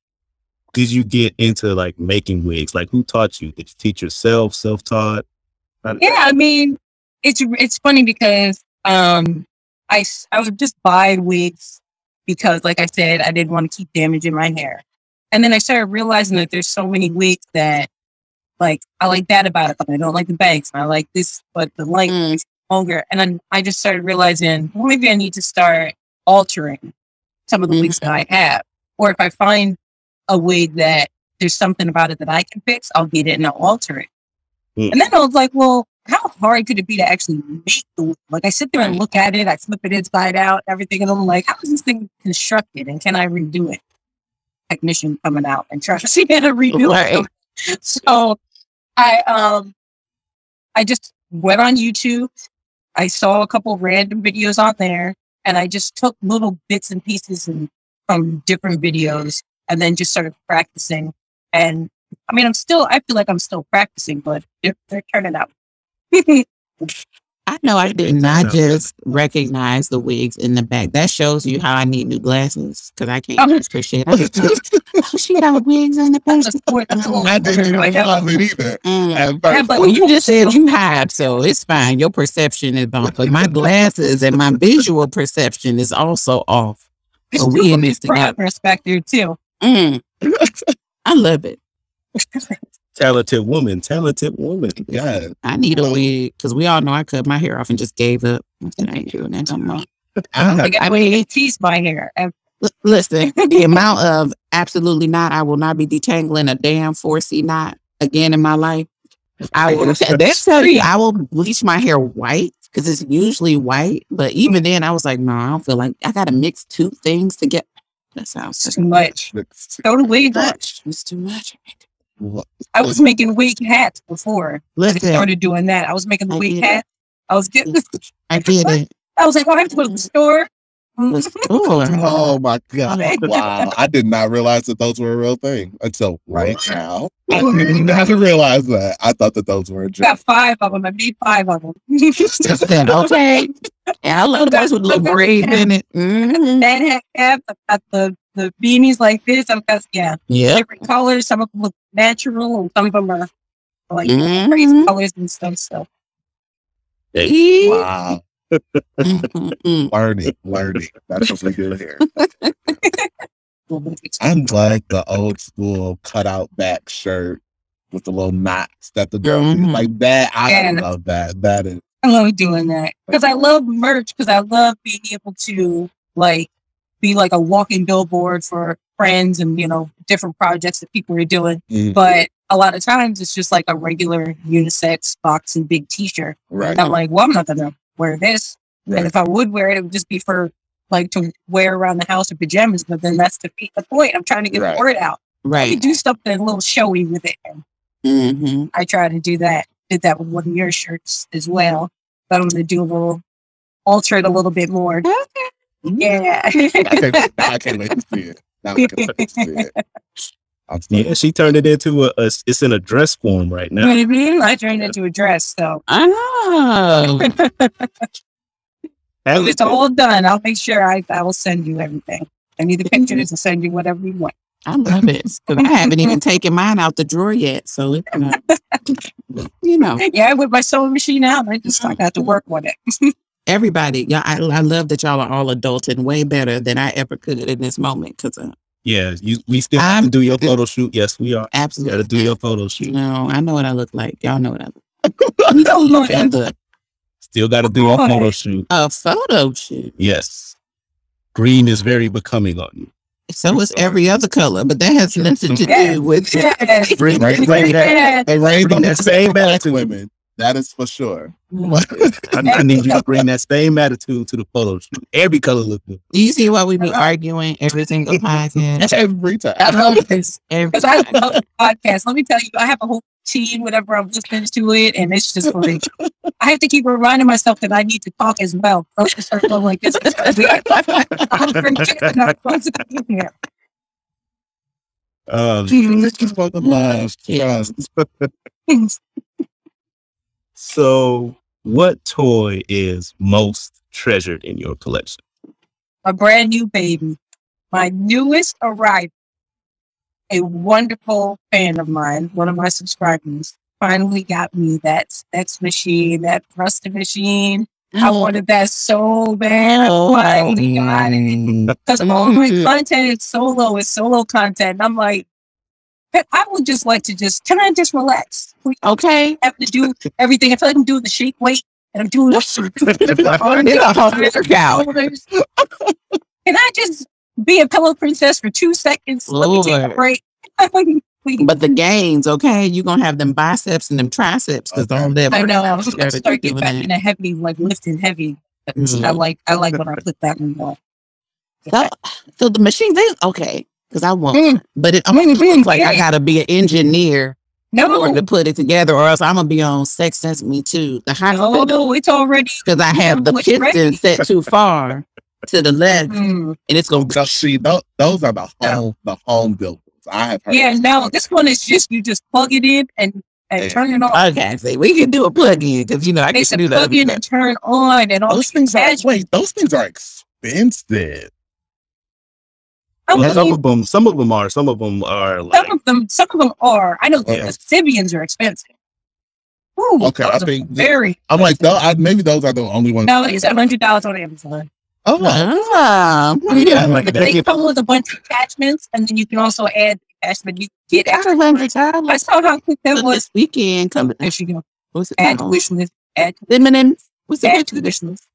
S2: did you get into like making wigs? Like who taught you? Did you teach yourself, self taught?
S4: yeah, I mean, it's it's funny because um, I I would just buy wigs because, like I said, I didn't want to keep damaging my hair, and then I started realizing that there's so many wigs that, like, I like that about it, but I don't like the bangs. I like this, but the length
S3: Mm.
S4: is longer, and then I just started realizing, well, maybe I need to start altering some of the wigs that I have, or if I find a wig that there's something about it that I can fix, I'll get it and I'll alter it.
S2: Mm.
S4: And then I was like, well, how hard could it be to actually make the wig? Like I sit there and look at it, I flip it inside out, everything, and I'm like, how is this thing constructed? And can I redo it? Technician coming out and trying to see how to redo
S3: Right.
S4: it. So I um I just went on YouTube. I saw a couple random videos on there and I just took little bits and pieces and, from different videos and then just started practicing. And I mean, I'm still, I feel like I'm still practicing, but they're, they're turning out.
S3: I know I did not just recognize the wigs in the back. That shows you how I need new glasses because I can't
S4: Oh.
S3: appreciate it. oh, she got wigs in the back.
S4: That's what- that's what-
S1: I didn't even realize it either.
S3: Mm.
S4: Yeah, but
S3: Well, you just said you hide, so it's fine. Your perception is off, but my glasses and my visual perception is also off. So we in this together.
S4: perspective too.
S3: Mm. I love it.
S2: Talented woman, talented woman.
S1: yeah.
S3: I need a wig because we all know I cut my hair off and just gave up. I said, I ain't doing that no more.
S1: I,
S4: Like,
S3: I
S4: I
S3: mean-
S4: mean, tease my hair. And
S3: L- Listen, the amount of absolutely not, I will not be detangling a damn 4C knot again in my life. I will, they tell you, I will bleach my hair white because it's usually white. But even then, I was like, no, I don't feel like I got to mix two things to get. That sounds
S4: It's
S3: too
S4: too much. Throw the wig
S3: much. It's too much.
S4: I was making wig hats before. I started doing that. I was making the
S3: I
S4: wig
S3: get
S4: hat. I was getting.
S3: I did it.
S4: I was like, well, I have to go to the store.
S1: Oh my god! Wow, I did not realize that those were a real thing until right now. I did not realize that. I thought that those were a joke.
S4: Got five of them. I made five of them.
S3: Listen, okay. And I love those with little braids in it. Mhm.
S4: that hat cap. I've got the the beanies like this. I've got yeah
S3: Yep.
S4: different colors. Some of them look natural, and some of them are like
S3: Mhm.
S4: crazy colors and stuff. So
S3: Eee.
S1: Wow, learning, learning. That's what we do here.
S4: I
S1: I'm glad the old school cutout back shirt with the little knots that the girl
S3: Mhm.
S1: like that. I
S4: Yeah.
S1: love that. That is I
S4: love doing that because I love merch because I love being able to like be like a walking billboard for friends and you know different projects that people are doing.
S1: Mm.
S4: But a lot of times it's just like a regular unisex box and big t-shirt.
S1: Right.
S4: I'm like, well, I'm not gonna wear this.
S1: Right.
S4: And if I would wear it, it would just be for like to wear around the house in pajamas. But then that's defeat the point. I'm trying to get
S1: Right.
S4: the word out. You
S3: Right.
S4: do something a little showy with it. And
S3: hmm
S4: I try to do that. Did that with one of your shirts as well. But I'm gonna do a little alter it a little bit more. Yeah.
S1: I can't, I can't wait to see it. Now I can't wait see it.
S2: Yeah, she turned it into a, a. It's in a dress form right now.
S4: Mhm. I turned it into a dress, so
S3: Oh,
S2: Have
S4: it's all done. I'll make sure I, I will send you everything. I need the pictures and send you whatever you want.
S3: I love it. 'Cause I haven't even taken mine out the drawer yet. So, it's not, you know,
S4: Yeah, with my sewing machine out, I just I got to work on it.
S3: Everybody, y'all, I, I love that y'all are all adulting way better than I ever could in this moment. Cause uh,
S2: Yeah, you. We still have
S3: I'm-
S2: to do your photo shoot. Yes, we are. You got to
S3: absolutely,
S2: do your photo shoot.
S3: no, I know what I look like. Y'all know what I look
S4: No, no,
S3: like. And the-
S2: Still got to do a photo shoot.
S3: A photo shoot.
S2: Yes, green is very becoming on you.
S3: So is every other color, but that has nothing to do with
S4: Yeah.
S2: Bring,
S1: Right,
S2: bring that.
S4: Yeah.
S1: And
S2: Bring
S1: on
S2: that
S1: the
S2: same
S1: black
S2: attitude.
S1: women. That is for sure.
S2: I, I need you to bring that same attitude to the photo shoot. Every color look good.
S3: Do you see why we be arguing every single podcast?
S1: Every time.
S4: I love this.
S3: Every
S4: Because I love the podcast. Let me tell you, I have a whole team whenever I'm listening to it, and it's just like I have to keep reminding myself that I need to talk as well. So it's just like this. I'm forgetting I'm supposed to be here.
S2: Um,
S1: This is for the love. Trust.
S2: So, what toy is most treasured in your collection?
S4: a brand new baby, my newest arrival. A wonderful fan of mine, one of my subscribers, finally got me that sex machine, that thruster machine. I mm. wanted that so bad.
S3: Oh,
S4: I finally got it. Mm. Because all my content is solo, it's solo content. I'm like, I would just like to just, can I just relax? We
S3: Okay.
S4: have to do everything. I feel like I'm doing the shake weight and I'm doing
S3: It's a hard workout.
S4: shoulders. Can I just be a pillow princess for two seconds? Let me take a
S3: Lord.
S4: break. Please.
S3: But the gains, okay, you're gonna have them biceps and them triceps because all that.
S4: I know. I was
S3: You
S4: gonna start getting
S3: doing
S4: back
S3: that.
S4: into heavy, like lifting heavy.
S3: Mhm.
S4: I like I like when I put that one on.
S3: So, so the machine, they okay, because I want,
S4: Mm.
S3: but it
S4: Mm,
S3: almost like I gotta be an engineer in order
S4: No,
S3: to put it together, or else I'm gonna be on Sex Sense Me too. The high
S4: no, no, it's already.
S3: because I have the
S4: it's ready.
S3: piston set too far to the left,
S4: Mm.
S3: and it's gonna.
S1: So see, those, those are the home, the home built ones. I have heard.
S4: Yeah, no, this one is just you just plug it in and, and
S1: Yeah.
S4: turn it on.
S3: Okay, see, we can do a plug in because you know I
S4: They
S3: can
S4: said
S3: do that.
S4: plug in and turn on and all
S1: Those things are wait. Those things are expensive.
S4: I
S2: Yeah, some of them, some of them are, some of them are like.
S4: some of them, some of them are. I know the
S1: Uh-uh.
S4: Sybians are expensive. Ooh,
S1: Okay, I think-
S4: very.
S1: I'm like, though, I, maybe those are the only ones.
S4: No, it's a hundred dollars on Amazon.
S1: Oh,
S3: Ah,
S2: Yeah, like that.
S4: They come with a bunch of attachments, and then you can also add the attachment. You get
S3: that's a
S4: extra.
S3: hundred
S4: I saw how quick that
S3: This
S4: was.
S3: weekend coming.
S4: There you go.
S3: What's it
S4: Add wish list. Add to
S3: Feminine. What's
S4: add the wish list.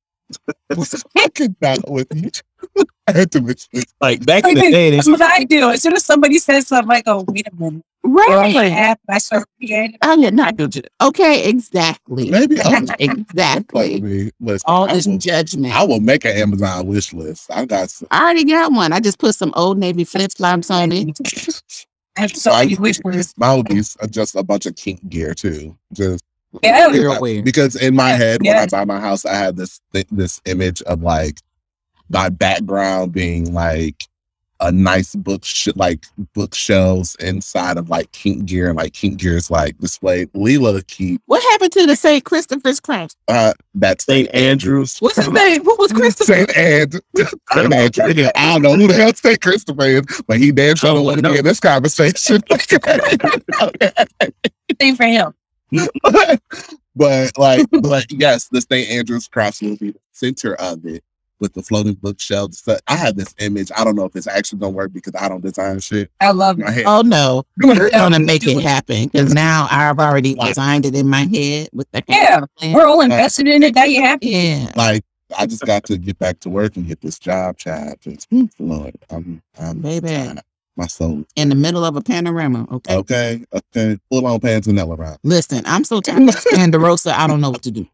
S1: I could not with you. I had to wish this.
S2: Like back in the day,
S4: That's
S2: they,
S4: what I do. As soon as somebody says something, I go, oh, "Wait a minute."
S3: Right.
S4: have, I start reading.
S3: I did not do it. Okay, exactly.
S1: Maybe I'll
S3: exactly.
S1: me. Listen,
S3: All this judgment.
S1: I will make an Amazon wish list. I got some.
S3: I already got one. I just put some old navy flip flops on it.
S4: I have so many wish lists.
S1: Mine would be uh, just a bunch of kink gear too. Just
S4: Yeah,
S3: Girl wear.
S1: because in my head when I buy my house, I have this this image of like my background being like a nice book sh- like bookshelves inside of like kink gear and like kink gear is like displayed. Leela keep
S3: What happened to the St. Christopher's Cross?
S1: uh that's
S2: St. Andrews.
S3: What's his name? What was Christopher?
S1: Saint Andrew. Andrew. I don't know who the hell Saint Christopher is, but he damn sure don't want to be in this conversation.
S4: same for him.
S1: but like, but yes, the St. Andrew's cross will be the center of it with the floating bookshelves. So I have this image. I don't know if it's actually gonna work because I don't design shit.
S4: I love
S1: My
S4: it.
S1: head.
S3: Oh no, we're gonna make it
S4: it.
S3: happen because now I've already
S1: Like-
S3: designed it in my head with the
S4: Yeah,
S3: plan.
S4: We're all invested in it. Now you have it.
S3: yeah.
S1: Like I just got to get back to work and get this job, child. Just, hmm. Lord, I'm, I'm
S3: Baby.
S1: trying My soul.
S3: in the middle of a panorama. Okay.
S1: Okay. Okay. Full on panzanella round.
S3: Listen, I'm so tired of Scandarosa. I don't know what to do.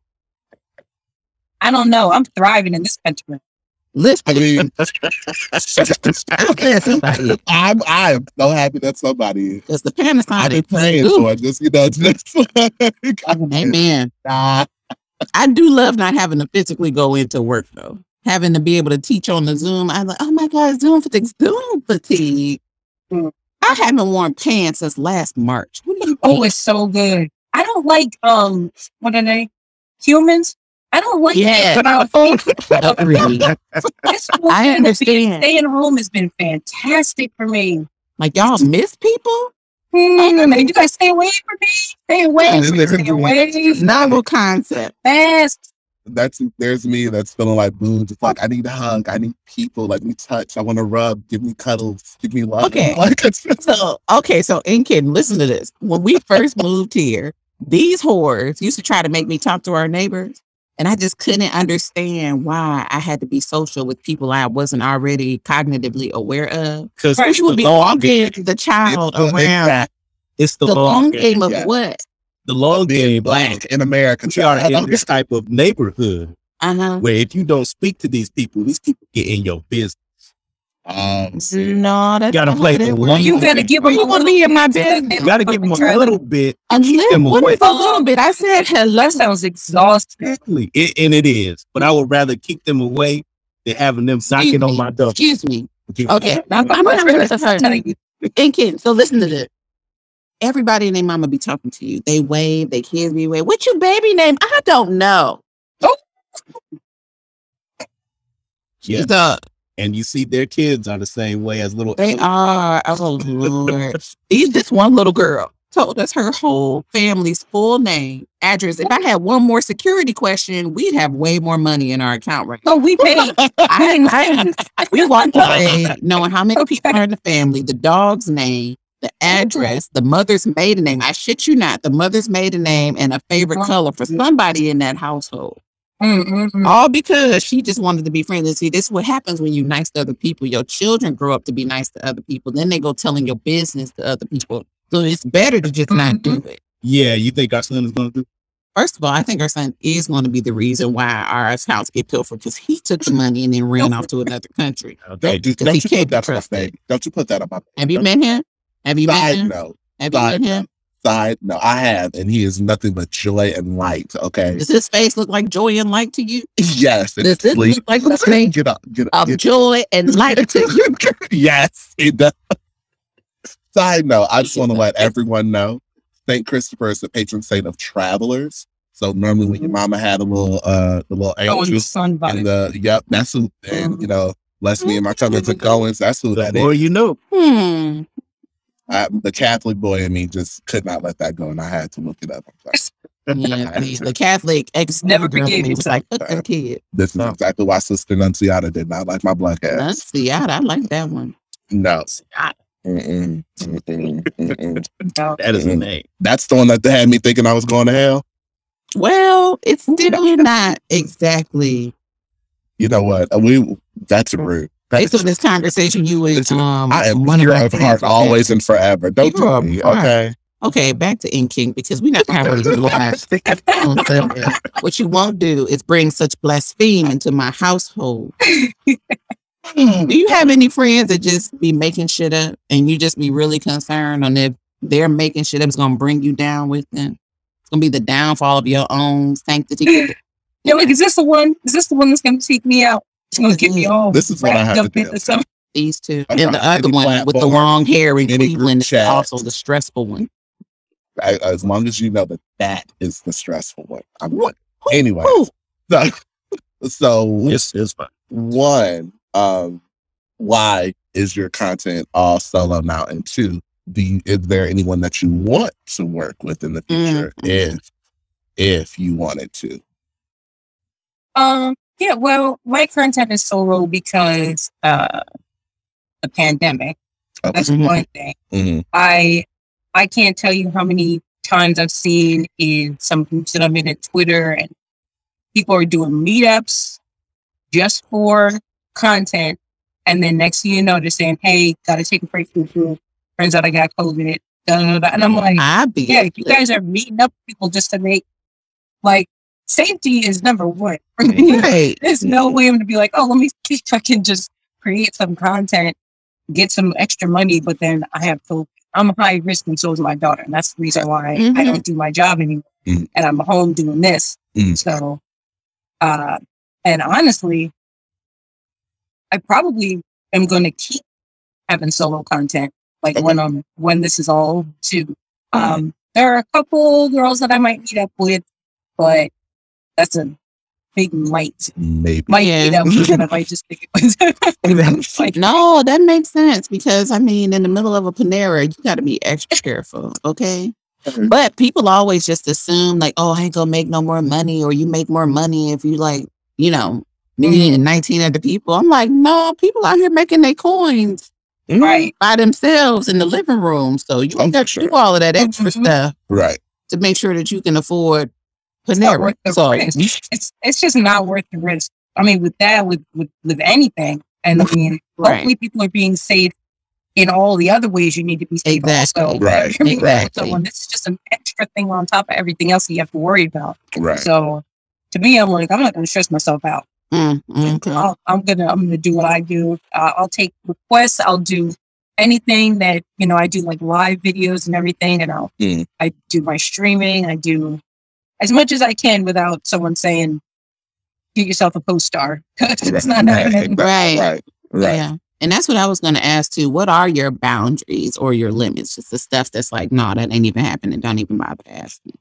S4: I don't know. I'm thriving in this country.
S3: Listen,
S1: I mean,
S3: I'm
S1: I'm I am so happy that somebody is.
S3: because the
S1: I've
S3: Panasonic
S1: been
S3: is
S1: praying
S3: Ooh,
S1: for it. Just you know, just like,
S3: Amen.
S1: nah.
S3: I do love not having to physically go into work though. Having to be able to teach on the Zoom. I'm like, oh my God, Zoom fatigue. Zoom fatigue.
S4: Mm.
S3: I haven't worn pants since last March. What do you
S4: Oh,
S3: think?
S4: it's so good. I don't like um what are they? Humans? I don't like
S3: Yeah.
S4: that. But I-
S3: Agreed.
S4: this whole
S3: I
S4: thing of being-
S3: understand.
S4: Staying home has been fantastic for me.
S3: Like y'all miss people?
S4: Mm, Man, you guys stay away from me. Stay away.
S1: Yeah,
S4: Stay
S1: listen
S4: away.
S3: Novel concept.
S4: Fast.
S1: That's there's me that's feeling like boom. Just like I need a hug. I need people. Let me touch. I want to rub. Give me cuddles. Give me love.
S3: Okay.
S1: Like
S3: So okay, so in kid, listen to this. When we first moved here, these whores used to try to make me talk to our neighbors. And I just couldn't understand why I had to be social with people I wasn't already cognitively aware of.
S2: Because
S4: Right,
S2: it's
S3: You would
S2: the
S3: be walking the child
S1: It's the-
S2: It's the,
S3: the long
S2: game.
S3: game of
S1: yeah.
S3: what?
S2: The long game.
S1: being black in America.
S2: We are in this type of neighborhood
S3: Uh-huh.
S2: where if you don't speak to these people, these people get in your business.
S1: Um,
S3: No, that's
S2: gotta play
S3: how
S2: the
S3: that.
S4: You gotta give them
S3: You
S4: a
S3: wanna
S4: little
S3: be in my
S4: bit.
S3: business?
S2: You got to give them a little bit.
S3: A little,
S2: them
S3: what
S2: away.
S3: is a little bit? I said hello.
S4: That sounds exhausting.
S2: Exactly. It, and it is. But I would rather keep them away than having them knocking on my door.
S3: Excuse me. Okay. I'm, I'm not really
S4: telling you.
S3: And kid, so listen to this. Everybody and their mama be talking to you. They wave, they kids be wave. What's your baby name? I don't know.
S2: Yeah.
S3: So
S2: And you see their kids are the same way as little.
S3: they are. Oh Lord. These this one little girl told us her whole family's full name, address. If I had one more security question, we'd have way more money in our account right oh, now.
S4: Oh, we pay.
S3: I, I, we walked away knowing how many people are in the family, the dog's name, the mm-hmm. address, the mother's maiden name. I shit you not, the mother's maiden name and a favorite uh-huh. color for somebody in that household.
S4: Mm, mm, mm.
S3: All because she just wanted to be friends. And see, this is what happens when you're nice to other people. Your children grow up to be nice to other people. Then they go telling your business to other people. So it's better to just not do it.
S2: Yeah, you think our son is going to do?
S3: First of all, I think our son is going to be the reason why our house get pilfered because he took the money and then ran off to another country.
S2: Okay.
S1: don't, do,
S3: Because
S1: don't
S3: he
S1: you
S3: can't
S1: put that
S3: be
S1: on my
S3: trusted.
S1: face. Don't you put that on my
S3: Have you met him? Have you met
S1: side
S3: him?
S1: note?
S3: Have you
S1: Side
S3: met him?
S1: Side no, I have, and he is nothing but joy and light. Okay.
S3: Does his face look like joy and light to you?
S1: Yes.
S3: Does this look like the thing
S1: Get up. Get up.
S3: of
S1: Get
S3: joy and light to you?
S1: yes, it does. Side note, I just want to let everyone know St. Christopher is the patron saint of travelers. So normally when your mama had a little uh the little
S4: Oh, and the
S1: angel
S4: sun
S1: and the yep, that's who and you know, bless me and my cousins are going, that's who
S2: The
S1: that
S2: more
S1: is.
S2: you know.
S3: Hmm.
S1: I, the Catholic boy in me just could not let that go and I had to look it up. I'm sorry.
S3: Yeah, the, the Catholic ex
S4: Never
S3: girl
S4: forgave
S3: in me was like, fuck that kid.
S1: This is exactly why Sister Nunciata did not like my black ass.
S3: Let's see. I, I like that one.
S1: No. Mm-mm, mm-mm, mm-mm.
S2: That is a name.
S1: That's the one that had me thinking I was going to hell.
S3: Well, it's still not exactly.
S1: You know what? We that's rude.
S3: Based on this conversation, you would
S1: Listen,
S3: um.
S1: I am
S3: one of
S1: pure of
S3: friends
S1: heart always and forever. Don't
S3: You are
S1: do me,
S3: fine.
S1: okay?
S3: Okay, back to In King because we're not having to live. What you won't do is bring such blaspheme into my household. do you have any friends that just be making shit up and you just be really concerned on if they're making shit up, it's gonna bring you down with them? It's gonna be the downfall of your own sanctity.
S4: Yeah, like, is this the one? Is this the one that's going to take me out? It's going to get me all
S1: This is what I
S4: wrapped
S1: have to
S4: up
S1: do.
S4: into some-
S3: These two.
S1: I'm
S3: And the other
S1: any
S3: one with the
S1: platform,
S3: long hair in
S1: any group
S3: Cleveland is
S1: chat.
S3: also the stressful one.
S1: I- As long as you know that that is the stressful one. I'm
S3: What?
S1: Anyway,
S3: Woo!
S1: so, so
S2: It's, it's fine.
S1: one, um, why is your content all solo now? And two, do you, is there anyone that you want to work with in the future
S3: Mhm.
S1: if if you wanted to?
S4: Um, yeah, well, my content is solo because uh the pandemic.
S1: Okay.
S4: That's
S3: Mhm.
S4: one thing.
S1: Mhm.
S4: I I can't tell you how many times I've seen in some groups that I'm in at Twitter and people are doing meetups just for content And then next thing you know, they're saying, "Hey, gotta take a break from food." Turns out I got COVID. Da, da, da. And I'm like,
S3: be
S4: yeah, you guys are meeting up people just to make like safety is number one.
S3: right.
S4: There's no way I'm gonna be like, oh, let me see if I can just create some content, get some extra money, but then I have to. I'm high risk, and so is my daughter, and that's the reason why I
S3: Mhm.
S4: don't do my job anymore,
S1: Mhm.
S4: and I'm home doing this.
S1: Mhm.
S4: So, uh, and honestly, I probably am going to keep having solo content, like when I'm when this is all too. Um, there are a couple girls that I might meet up with, but that's a big might.
S1: Maybe.
S4: Might
S3: Yeah.
S4: meet up with, and I might just think it was like,
S3: No, that makes sense because I mean, in the middle of a Panera, you got to be extra careful, okay? But people always just assume like, oh, I ain't gonna make no more money, or you make more money if you like, you know, me and nineteen other people. I'm like, no, people out here making their coins
S4: right.
S3: by themselves in the living room, so you got to do all of that extra
S4: Mhm.
S3: stuff
S1: Right.
S3: to make sure that you can afford
S4: not
S3: Panera.
S4: worth the
S3: So
S4: risk. It's it's just not worth the risk. I mean, with that, with with with anything, and I mean,
S3: Right.
S4: hopefully people are being safe in all the other ways you need to be safe.
S3: Exactly.
S4: Also.
S1: Right.
S4: If you're
S3: Exactly.
S4: Someone, this is just an extra thing on top of everything else that you have to worry about.
S1: Right.
S4: So, to me, I'm like, I'm not going to stress myself out.
S3: Mm, okay.
S4: I'll, I'm gonna I'm gonna do what I do. Uh, I'll take requests. I'll do anything that you know. I do like live videos and everything, and I'll
S1: Mm.
S4: I do my streaming. I do as much as I can without someone saying, "Get yourself a post star." it's not happening.
S3: Right.
S1: Right. Right.
S3: Yeah. And that's what I was going to ask too. What are your boundaries or your limits? Just the stuff that's like, no, that ain't even happening. Don't even bother to ask me.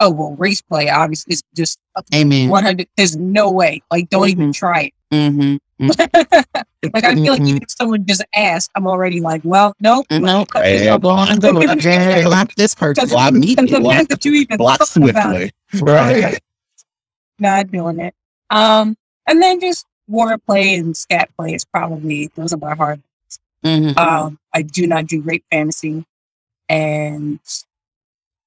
S4: Oh well, race play obviously is just
S3: Amen.
S4: 100. There's no way. Like, don't even try it.
S3: Mm-hmm.
S4: like I feel like even if someone just asked, I'm already like, well, nope.
S3: No,
S4: Cut
S1: Hey,
S4: this
S3: go
S4: off.
S3: on and go. Yeah, Block this person. Block me.
S1: Block-
S4: that you even
S1: Block
S4: thought about it,
S1: swiftly. Right.
S4: not doing it. Um, and then just wordplay and scat play is probably those are my hard.
S3: Mhm.
S4: Um, I do not do rape fantasy, and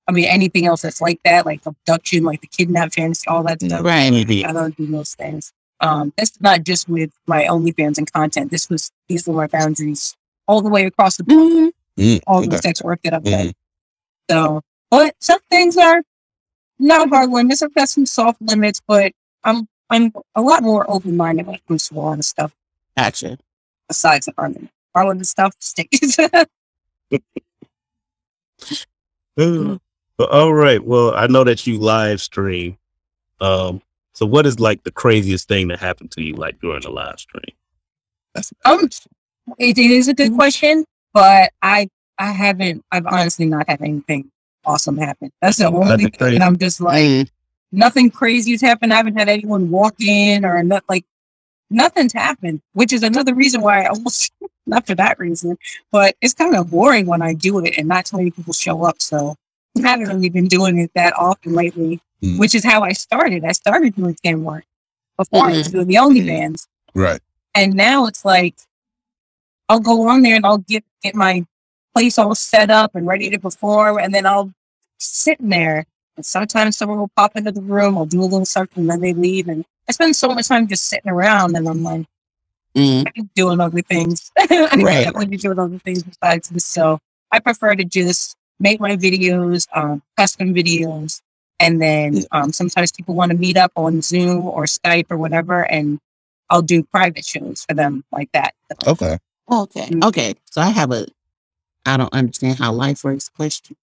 S4: I mean anything else that's like that, like abduction, like the kidnap fantasy, all that stuff.
S3: Right.
S4: I don't do those things. Um, that's not just with my OnlyFans and content. This was these were my boundaries all the way across the board.
S3: Mhm.
S1: Mm,
S4: All the sex work that I've done.
S1: Mhm.
S4: So, but some things are not hard limits. I've got some soft limits, but I'm I'm a lot more open minded when it comes to a lot of stuff
S3: Gotcha.
S4: besides the hard limit. Hard limit stuff stays.
S2: Uh, but all right. Well, I know that you live stream. Um, so what is like the craziest thing that happened to you like during the live stream?
S1: That's
S4: um, it, it is a good question, but I I haven't. I've honestly not had anything awesome happen. That's the only
S2: Nothing
S4: thing,
S2: crazy.
S4: and I'm just like.
S3: Mm.
S4: nothing crazy has happened. I haven't had anyone walk in or not like nothing's happened, which is another reason why I almost not for that reason, but it's kind of boring when I do it and not too many people show up. So I haven't really been doing it that often lately,
S1: Mm.
S4: which is how I started. I started doing cam work before I was
S3: Mhm.
S4: doing the OnlyFans.
S1: right.
S4: And now it's like I'll go on there and I'll get get my place all set up and ready to perform, and then I'll sit in there. And sometimes someone will pop into the room, I'll do a little something, and then they leave. And I spend so much time just sitting around, and I'm like,
S3: Mm.
S4: I could doing other things. I
S3: Right.
S4: definitely be doing other things besides this. So I prefer to just make my videos, um, custom videos, and then um, sometimes people want to meet up on Zoom or Skype or whatever, and I'll do private shows for them like that.
S1: Okay.
S3: Okay.
S4: Mm.
S3: Okay. So I have a I don't understand how life works question.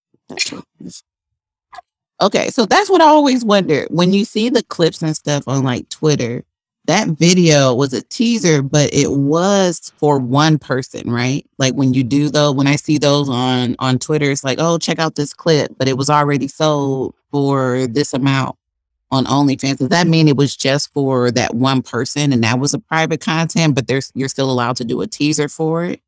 S3: Okay, so that's what I always wonder. When you see the clips and stuff on like Twitter, that video was a teaser, but it was for one person, right? Like when you do though, when I see those on on Twitter, it's like, oh, check out this clip, but it was already sold for this amount on OnlyFans. Does that mean it was just for that one person and that was a private content, but there's you're still allowed to do a teaser for it?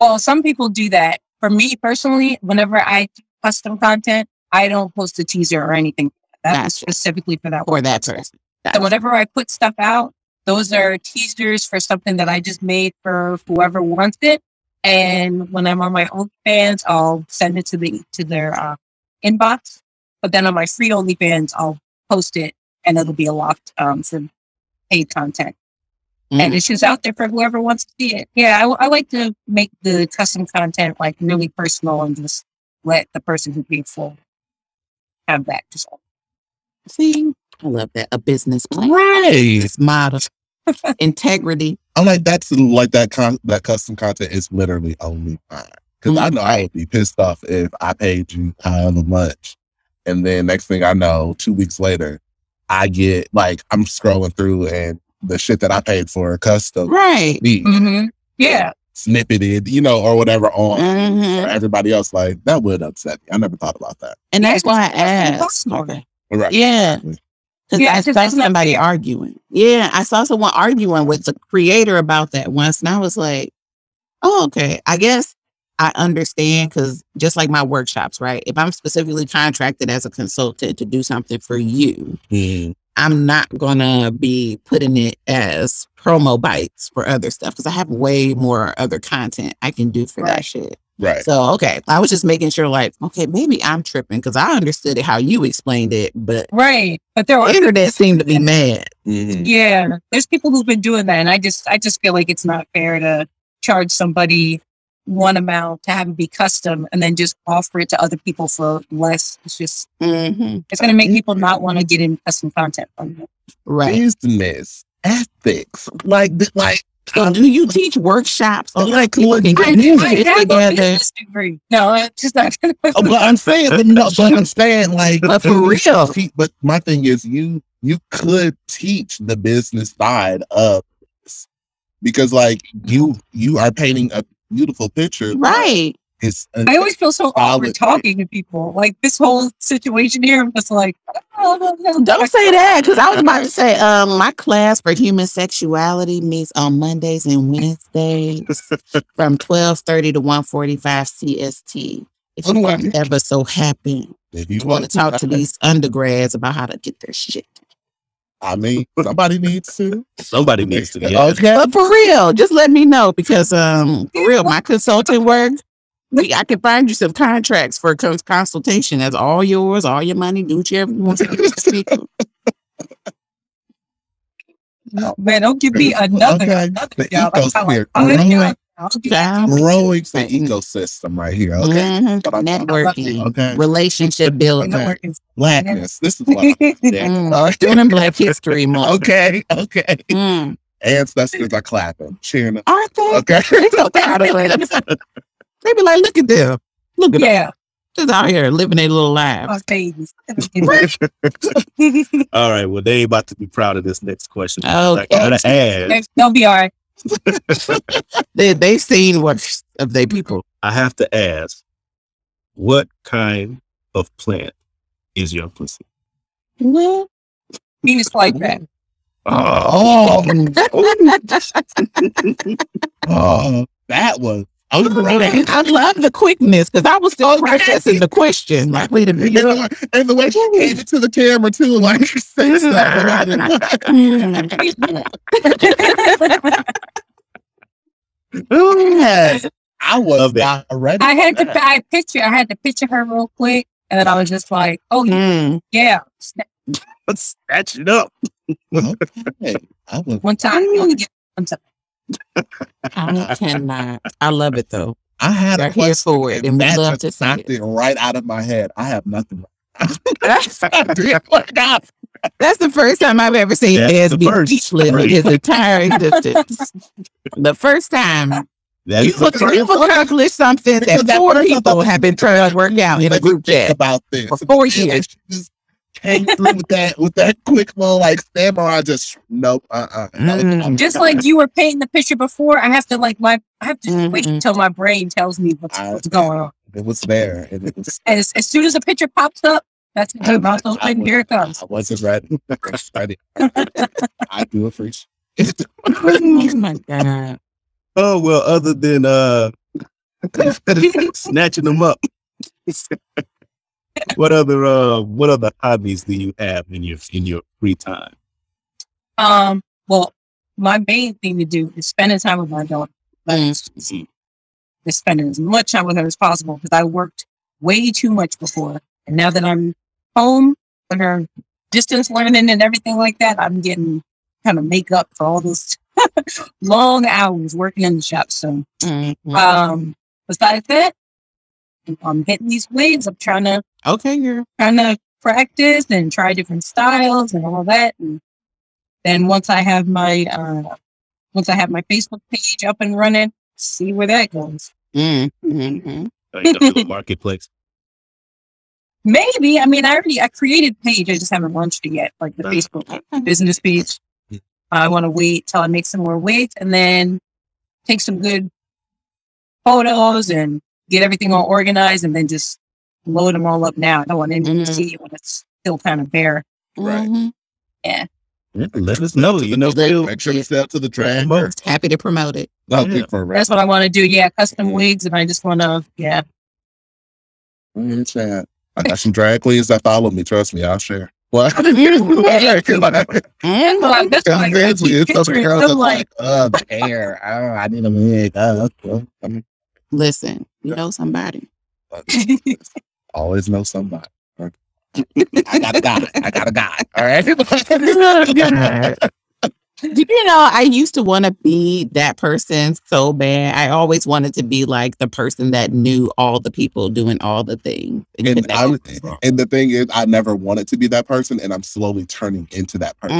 S4: Well, some people do that. For me personally, whenever I do custom content, I don't post a teaser or anything. That's
S3: Gotcha.
S4: specifically for that
S3: For that
S4: person.
S3: person.
S4: So whenever I put stuff out, those are teasers for something that I just made for whoever wants it. And when I'm on my OnlyFans, I'll send it to the to their uh, inbox. But then on my free OnlyFans, I'll post it, and it'll be a locked um, for paid content. and it's just out there for whoever wants to see it. Yeah, I, I like to make the custom content like really personal and just let the person who paid for have that. Just
S3: See, I love that. A business plan,
S1: Right.
S3: business model, integrity.
S1: I'm like, that's like that con- that custom content is literally only mine. Because I
S3: Mhm.
S1: know I would be pissed off if I paid you however much. And then next thing I know, two weeks later, I get like I'm scrolling through and the shit that I paid for a custom
S3: Right.
S1: be
S4: mm-hmm. yeah,
S1: snippeted, you know, or whatever on
S3: Mhm.
S1: for everybody else. Like that would upset me. I never thought about that.
S3: And that's
S4: Yeah,
S3: why I
S4: just-
S3: asked. Okay.
S1: Right.
S3: Yeah. Because
S4: Yeah,
S3: I
S4: it's
S3: saw
S4: it's
S3: somebody
S4: fair.
S3: arguing. Yeah, I saw someone arguing with the creator about that once, and I was like, "Oh, okay. I guess I understand." Because just like my workshops, right? If I'm specifically contracted as a consultant to do something for you,
S1: Mm.
S3: I'm not gonna be putting it as promo bites for other stuff because I have way more other content I can do for that shit.
S1: Right.
S3: So okay, I was just making sure, like, okay, maybe I'm tripping because I understood it how you explained it, but
S4: right. But there
S3: the
S4: are
S3: internet seemed to be mad.
S1: Mhm.
S4: Yeah, there's people who've been doing that, and I just I just feel like it's not fair to charge somebody one amount to have it be custom and then just offer it to other people for less. It's just
S3: hmm
S4: it's going to make people not want to get in custom content from you.
S3: Right.
S1: Business ethics, like, like,
S3: So uh, do you teach workshops?
S1: Oh,
S3: like
S1: cool.
S3: people can get
S4: I
S3: shit
S4: have
S3: together?
S4: No, it's just not.
S1: Oh, but I'm saying, but no, but I'm saying, like,
S3: But for real.
S1: te- But my thing is, you you could teach the business side of this because, like, you you are painting a beautiful picture.
S3: Right.
S1: It's
S4: I always feel so awkward talking to people. Like this whole situation here, I'm just like, oh, no, no,
S3: Don't say that because I was about to say, um, my class for human sexuality meets on Mondays and Wednesdays from twelve thirty to one forty five CST. If you
S1: Okay.
S3: ever so happen
S1: if you
S3: you want to talk to these undergrads about how to get their shit.
S1: I mean, somebody needs to.
S2: Somebody needs to. Yeah.
S1: Okay.
S3: But for real, just let me know because um for real, my consulting work, we, I can find you some contracts for cons- consultation. That's all yours, all your money. Do whatever you want to do.
S4: no, man, don't give me another
S1: Okay.
S4: another
S1: The
S4: job.
S1: ecos
S4: I'm
S1: Growing-
S4: I'll do that.
S3: Child.
S1: Growing the ecosystem right here. Okay.
S3: Mhm. Networking,
S1: Okay.
S3: relationship building,
S4: know.
S1: Blackness. This is what. I'm
S3: Mm. Doing Black History Month.
S1: Okay. Okay.
S3: Mm.
S1: Ancestors are clapping, cheering.
S3: Aren't they?
S1: Okay.
S3: They so proud of it. They be like, look at them. Look at them. Just out here living their little lives.
S2: All right. Well, they ain't about to be proud of this next question.
S3: Okay.
S2: I gotta ask.
S4: Be all right.
S3: They, they've seen worse of their people.
S2: I have to ask, what kind of plant is your pussy?
S3: Well,
S4: Venus flytrap.
S1: Oh, oh, oh that was. I was ready.
S3: I love the quickness because I was still processing the question. Like, wait a
S1: You
S3: minute.
S1: know, and the way she gave it to the camera too, like she said stuff. Yes, I was
S2: Love it.
S1: not ready.
S4: I had to.
S1: that.
S4: I picture. I had to picture her real quick, and then I was just like, "Oh
S3: Mm.
S4: yeah."
S2: Let's snatch it up.
S1: Okay. I was.
S4: One time, you only get one time.
S3: I cannot. I love it though.
S1: I had
S3: They're
S1: a
S3: here
S1: question,
S3: for it, and we
S1: that
S3: love to see
S1: knocked it right out of my head. I have nothing.
S3: That's the first time I've ever seen
S2: That's
S3: Des
S2: the
S3: be
S2: first.
S3: speechless in his entire existence. the first time
S2: That's
S3: you've, you've accomplished something that
S1: Because that
S3: four people have been trying to work out in a group chat.
S1: about this
S3: for four years.
S1: she just came through with that with that quick little like stammer. I just nope. Uh. uh
S3: Mm.
S4: Just like you were painting the picture before, I have to like my. I have to wait
S3: Mhm.
S4: until my brain tells me what's,
S1: I-
S4: what's going on.
S1: It was there, it was.
S4: As, as soon as a picture pops up, that's it. I'm also like, here it comes.
S1: I wasn't ready. I was ready. I do appreciate.
S3: oh my god!
S2: Oh well, other than uh snatching them up. What other uh what other hobbies do you have in your in your free time?
S4: Um. Well, my main thing to do is spending time with my daughter.
S3: Mm.
S4: Just spending as much time with her as possible because I worked way too much before, and now that I'm home with her distance learning and everything like that, I'm getting kind of make up for all those long hours working in the shop. So,
S3: Mhm.
S4: um, besides that, I'm hitting these wigs. I'm trying to
S3: okay, you're
S4: trying to practice and try different styles and all that. And then once I have my uh, once I have my Facebook page up and running, see where that goes.
S3: Mm-hmm.
S2: Like marketplace.
S4: Maybe I mean I already I created page. I just haven't launched it yet, like the Facebook business page. I want to wait till I make some more weight and then take some good photos and get everything all organized and then just load them all up now. I don't want anyone to
S3: Mhm.
S4: see it when it's still kind of bare.
S1: Right.
S3: Mhm.
S2: Yeah, let us know. You know,
S3: Let-
S2: Phil.
S1: Make sure you step to the track.
S2: Promote.
S3: Happy to promote it.
S1: No,
S2: Yeah.
S1: for
S4: That's what I want to do. Yeah, custom
S1: Mhm.
S4: wigs, and I just want to, yeah.
S1: Mm, chat. I got some drag queens that follow me. Trust me, I'll share. What?
S3: And
S4: Well, I'm just like,
S1: It's those
S4: picturing
S1: girls
S4: them like,
S1: like, uh, the hair. Oh, I need a wig. Uh, okay.
S3: Listen, you know somebody.
S1: always know somebody. I got a guy. I got a guy. All right.
S3: Do you know I used to want to be that person so bad. I always wanted to be like the person that knew all the people doing all the things. and
S1: and. The thing is, I never wanted to be that person, and I'm slowly turning into that person.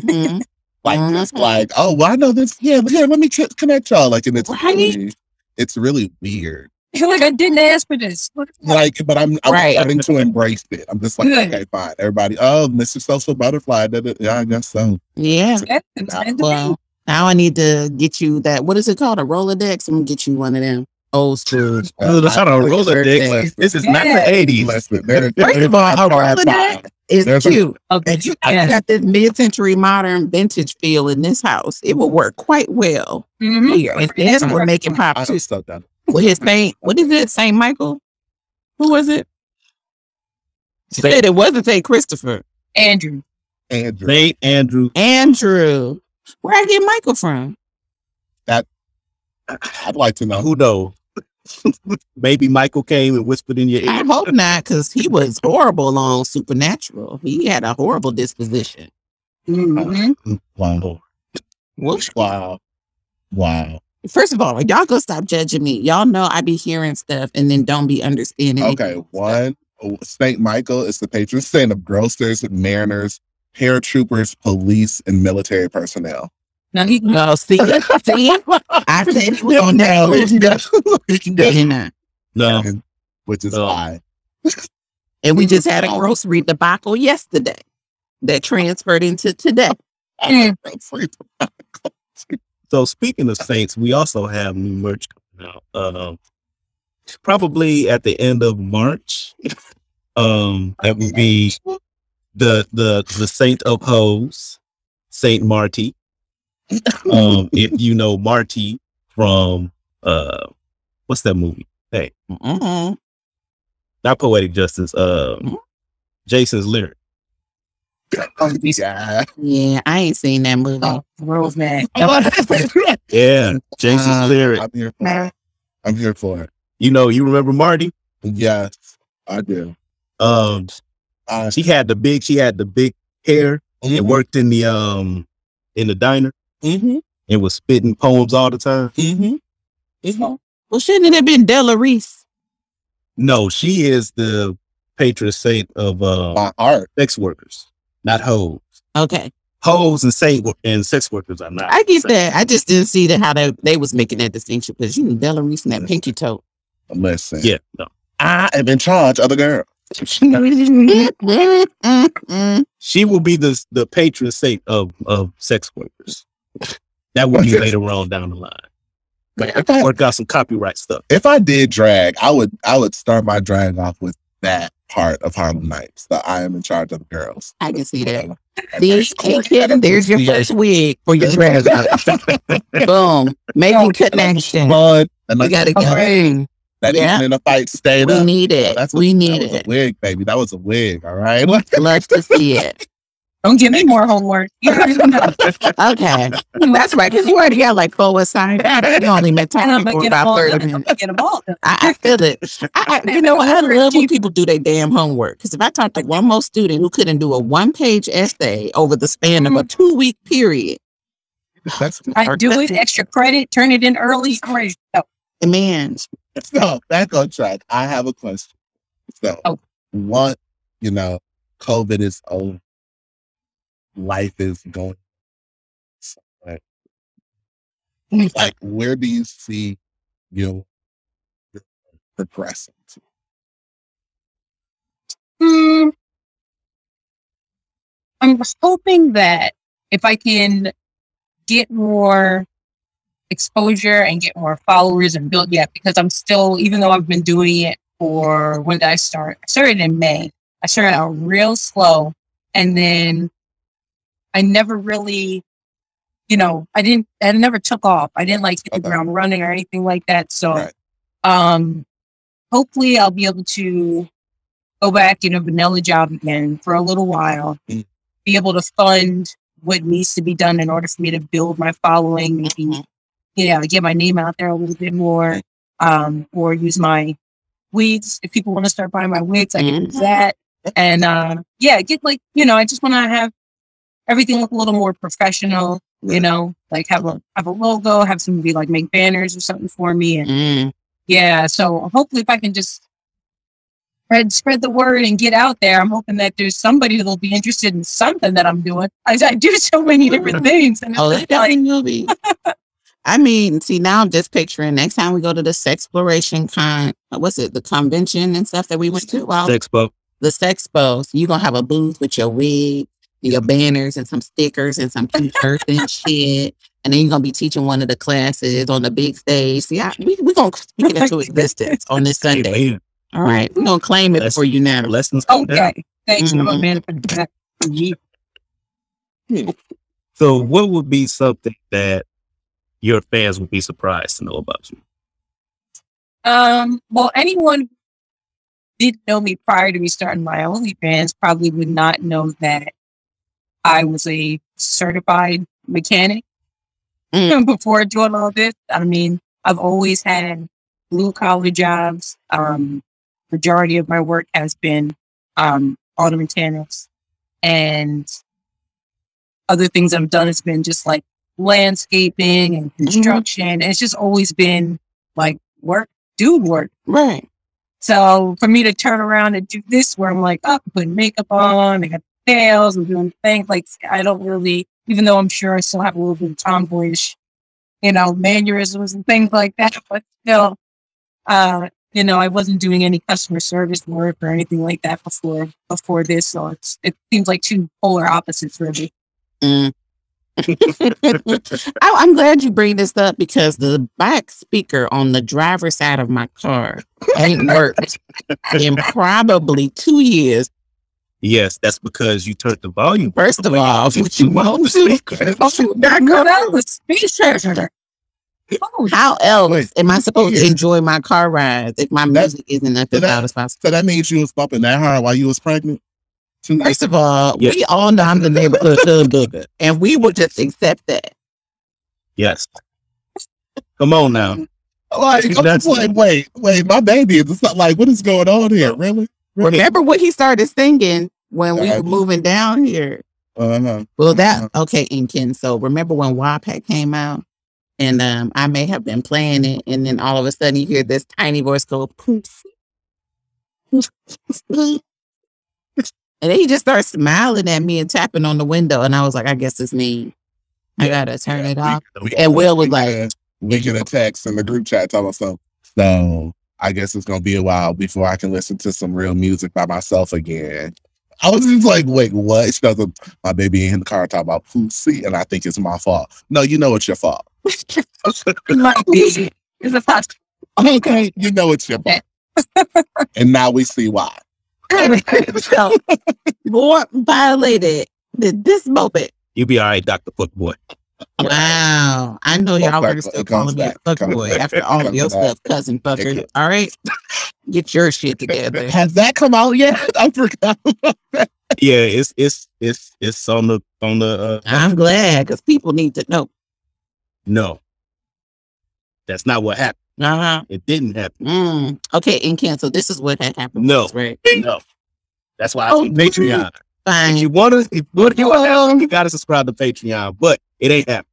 S3: Mhm.
S1: Like, just
S3: Mhm.
S1: like, oh, well, I know this. Yeah, yeah. Let me connect y'all. Like, and it's
S3: Right.
S1: Really, it's really weird.
S4: like I didn't ask for this.
S1: Like, but I'm, I'm
S3: Right.
S1: starting to embrace it. I'm just like,
S4: Good.
S1: okay, fine. Everybody, oh, Mr. Social Butterfly. da- da- Yeah, I guess so.
S3: Yeah.
S4: That's the
S3: Well, now I need to get you that. What is it called? A Rolodex? I'm gonna get you one of them old school.
S2: Oh, that's not a Rolodex. This is not the eighties.
S1: Listen, there-
S3: First of all, a Rolodex is
S1: There's
S3: cute.
S4: be. Okay.
S3: And you
S4: Yeah.
S3: got this mid-century modern vintage feel in this house. It will work quite well
S4: Mhm.
S3: here. And this will make it pop
S1: I
S3: too.
S1: just stuck.
S3: With his Saint, what is it? Saint Michael? Who was it? She said it wasn't Saint Christopher.
S4: Andrew.
S1: Andrew.
S2: Saint Andrew.
S3: Andrew. Where I get Michael from?
S1: I'd like to know.
S2: Who knows? Maybe Michael came and whispered in your ear.
S3: I
S2: ear.
S3: hope not, because he was horrible on Supernatural. He had a horrible disposition.
S4: Mhm.
S1: Wow.
S3: Whoops.
S1: Wow. Wow.
S3: First of all, y'all go stop judging me. Y'all know I be hearing stuff and then don't be understanding.
S1: Okay, one, St. Michael is the patron saint of grocers, mariners, paratroopers, police, and military personnel.
S4: Now he
S3: No, see, see, I said he was on that list. Didn't
S2: No.
S1: Which is
S2: No.
S1: why.
S3: And we just had a grocery debacle yesterday that transferred into today.
S4: Mm.
S2: So speaking of saints, we also have new merch coming out. Um, probably at the end of March. Um, that would be the the the Saint of Hose, Saint Marty. Um, if you know Marty from uh, what's that movie? Hey,
S3: Mhm.
S2: not poetic justice. Uh, Jason's lyric.
S1: yeah.
S3: Yeah, I ain't seen that movie.
S4: oh, Roseman.
S2: Yeah, Jason's
S1: Uh,
S2: lyric.
S1: I'm here for it. I'm here for it.
S2: You know, you remember Marty?
S1: Yes, I do.
S2: Um,
S1: Uh,
S2: she had the big, she had the big hair and worked in the um in the diner
S1: Mm-hmm.
S2: and was spitting poems all the time.
S1: Mm-hmm.
S3: Well, shouldn't it have been Della Reese?
S2: No, she is the patron saint of uh,
S1: My art.
S2: sex workers, not hoes.
S3: Okay,
S2: Hoes and saint and sex workers are not.
S3: I get that. I just didn't see that how they, they was making that distinction because you know Della Reese and that pinky toe.
S1: Listen.
S2: Yeah, no.
S1: I am in charge of the girl.
S2: She will be the the patron saint of of sex workers. That would be later on down the line.
S1: If I,
S2: Work out some copyright stuff.
S1: if I did drag, I would I would start my drag off with that part of Harlem Nights. That I am in charge of the girls.
S3: I can see that. There's, hey, kid, there's your first wig for your dress. Boom. Making connection.
S1: Fun. And
S3: We
S1: like,
S3: gotta go.
S1: that
S3: Yeah.
S1: even in a fight stayed
S3: We
S1: up.
S3: need
S1: So
S3: it.
S1: that's
S3: we
S1: what-
S3: need
S1: that was
S3: it.
S1: a wig, baby. That was a wig. All right.
S3: Love to see it.
S4: Don't give me more homework. You already know.
S3: Okay. That's right. Because you already got like four assignments. You only met time
S4: gonna
S3: for about 30.
S4: I'm
S3: minutes.
S4: get them all.
S3: I, I feel it. I, I, you know, I love when people do their damn homework. Because if I talk to one more student who couldn't do a one page essay over the span of a mm-hmm. two week period,
S1: That's
S4: I do it, extra credit, turn it in early. I'm ready to go.
S3: Man,
S1: so back on track. I have a question. So
S4: Oh.
S1: what you know, COVID is over. Life is going somewhere. like where do you see you progressing to?
S4: Hmm. I'm hoping that if I can get more exposure and get more followers and build yeah, because I'm still, even though I've been doing it for when did I start? I started in May. I started out real slow and then I never really, you know, I didn't, I never took off. I didn't like hit the ground running or anything like that. So,
S1: Right.
S4: um, hopefully I'll be able to go back, in a vanilla job again for a little while,
S1: Mm.
S4: be able to fund what needs to be done in order for me to build my following, maybe,
S3: Mhm.
S4: you know, get my name out there a little bit more, um, or use my wigs. If people want to start buying my wigs, I can do
S3: Mhm.
S4: that. And, uh, yeah, get like, you know, I just want to have everything look a little more professional, you know, like have a, have a logo, have somebody like make banners or something for me. And
S3: mm,
S4: yeah, so hopefully if I can just spread spread the word and get out there, I'm hoping that there's somebody that'll be interested in something that I'm doing. I, I do so many different things, and
S3: oh,
S4: just
S3: that
S4: like,
S3: definitely will be. I mean, see, now I'm just picturing next time we go to the exploration Con, what's it, the convention and stuff that we went to? Well,
S2: Expo.
S3: the Sexpo. So you're going to have a booth with your wig, your banners, and some stickers and some t shirts and shit. And then you're going to be teaching one of the classes on the big stage. See, I, we, we're going to speak it into existence on this Sunday.
S2: Amen.
S3: All right. We're going to claim it
S2: Let's-
S3: for you now.
S2: Lessons. come down.
S4: okay, thanks,
S3: Mhm.
S4: mm man. Yeah.
S2: So, what would be something that your fans would be surprised to know about you?
S4: Um, well, anyone who didn't know me prior to me starting my OnlyFans probably would not know that I was a certified mechanic
S3: Mm.
S4: before doing all this. I mean, I've always had blue collar jobs. Um, majority of my work has been um, auto mechanics, and other things I've done has been just like landscaping and construction. And it's just always been like work, dude work.
S3: Right.
S4: So for me to turn around and do this, where I'm like, oh, putting makeup on, I got nails, and doing things like I don't really, even though I'm sure I still have a little bit of tomboyish, you know, mannerisms and things like that, but still, uh, you know, I wasn't doing any customer service work or anything like that before before this. So it's it seems like two polar opposites, really.
S3: Mm. I, I'm glad you bring this up because the back speaker on the driver's side of my car ain't worked in probably two years.
S2: Yes, that's because you turned the volume.
S3: First of all, what you want to
S4: Go down the speaker. Oh,
S3: How else
S1: Wait.
S3: am I supposed to enjoy my car rides if my music isn't up as loud as possible?
S1: So that means you was bumping that hard while you was pregnant?
S3: First of all,
S2: Yeah.
S3: we all know I'm the neighborhood hood booger, and we will just accept that.
S2: Yes. Come on now.
S1: Like, like, wait, wait, my baby is not like, what is going on here? Really?
S3: Remember what he started singing when we were moving down here?
S1: Uh-huh.
S3: Well, that okay, Inkin. So remember when WAP came out, and um, I may have been playing it, and then all of a sudden you hear this tiny voice go, "Poops." and then he just starts smiling at me and tapping on the window, and I was like, I guess it's me. I gotta turn it off.
S1: We-
S3: And Will was
S1: we
S3: like,
S1: we get a text in the group chat talking us something. So I guess it's gonna be a while before I can listen to some real music by myself again. I was just like, wait, what? She does my baby in the car talking about pussy, and I think it's my fault. No, you know it's your fault.
S4: it might be. It's a fact.
S1: Okay, you know it's your fault. and now we see why.
S3: so, boy violated the, this moment.
S2: You'll be all right, Dr. Footboy.
S3: Wow. I know y'all
S1: back,
S3: are still
S1: it comes
S3: calling me a
S1: back,
S3: fuck boy
S1: back,
S3: after all of your
S1: back.
S3: stuff, cousin fucker. All right. Get your shit together.
S1: Has that come out yet? I forgot.
S2: Yeah, it's it's it's it's on the on the uh
S3: I'm glad because people need to know.
S2: no. That's not what happened.
S3: Uh-huh.
S2: It didn't happen.
S3: Mm. Okay, and cancel. This is what had happened.
S2: No.
S3: Right.
S2: No. That's why I
S3: Oh,
S2: do Patreon. If you wanna if you want to, you gotta subscribe to Patreon, but it ain't happening.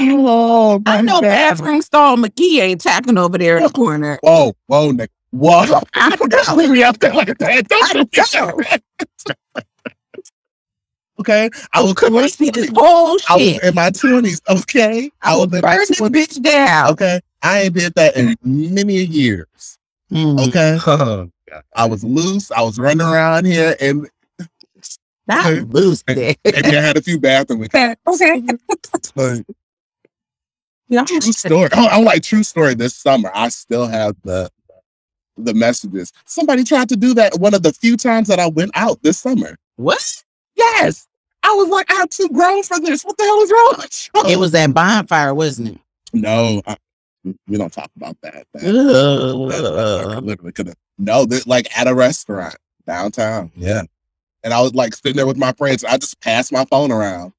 S1: Oh,
S3: I know bathroom stall McGee ain't tapping over there in the corner.
S1: Whoa, whoa, Nick. Whoa. I forgot leave me up there like that. Don't Okay. I was
S3: Let's see this whole
S1: I was
S3: shit.
S1: in my twenties. Okay. I was in my
S3: Burn this
S1: 20s.
S3: bitch down.
S1: Okay. I ain't did that in many years.
S3: Mm.
S1: Okay.
S2: Oh,
S1: I was loose. I was running around here and,
S3: Not loose there.
S1: and I had a few bathrooms.
S4: Okay. okay.
S1: But
S3: You know,
S1: true story. Oh, I'm like true story. This summer, I still have the the messages. Somebody tried to do that one of the few times that I went out this summer.
S3: What?
S1: Yes. I was like, I'm too grown for this. What the hell is wrong with you?
S3: It was that bonfire, wasn't it?
S1: no, I, we don't talk about that. That- that- I
S3: Ugh.
S1: literally could have. No, they're like at a restaurant downtown. Yeah. And I was like sitting there with my friends. I just passed my phone around.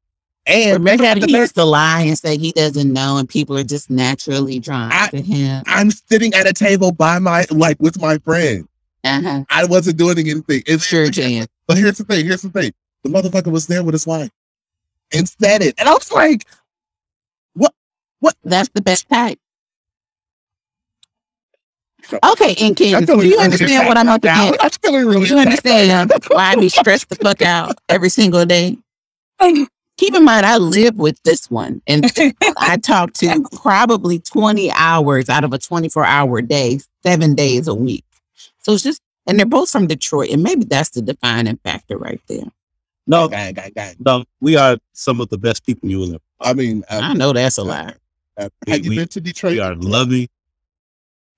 S1: And
S3: Remember how he used to lie and say he doesn't know, and people are just naturally drawn
S1: I-
S3: to him.
S1: I'm sitting at a table by my like with my friend.
S3: Uh-huh.
S1: I wasn't doing anything. It's
S3: Sure, Jan.
S1: But here's the thing. Here's the thing. The motherfucker was there with his wife and said it, and I was like, "What? What?
S3: That's the best type.
S1: So-
S3: Okay, and Ken, do you understand what I'm up
S1: now.
S3: against?
S1: I'm feeling really.
S3: You understand why I be stressed the fuck out every single day? Keep in mind, I live with this one, and I talk to probably 20 hours out of a 24 hour day, seven days a week. So it's just, and they're both from Detroit, and maybe that's the defining factor right there.
S2: no,
S1: Gang, gang, gang.
S2: no, we are some of the best people you will ever.
S1: I mean, uh,
S3: I know that's a lie.
S1: have you
S2: We-
S1: been to Detroit?
S2: We are loving.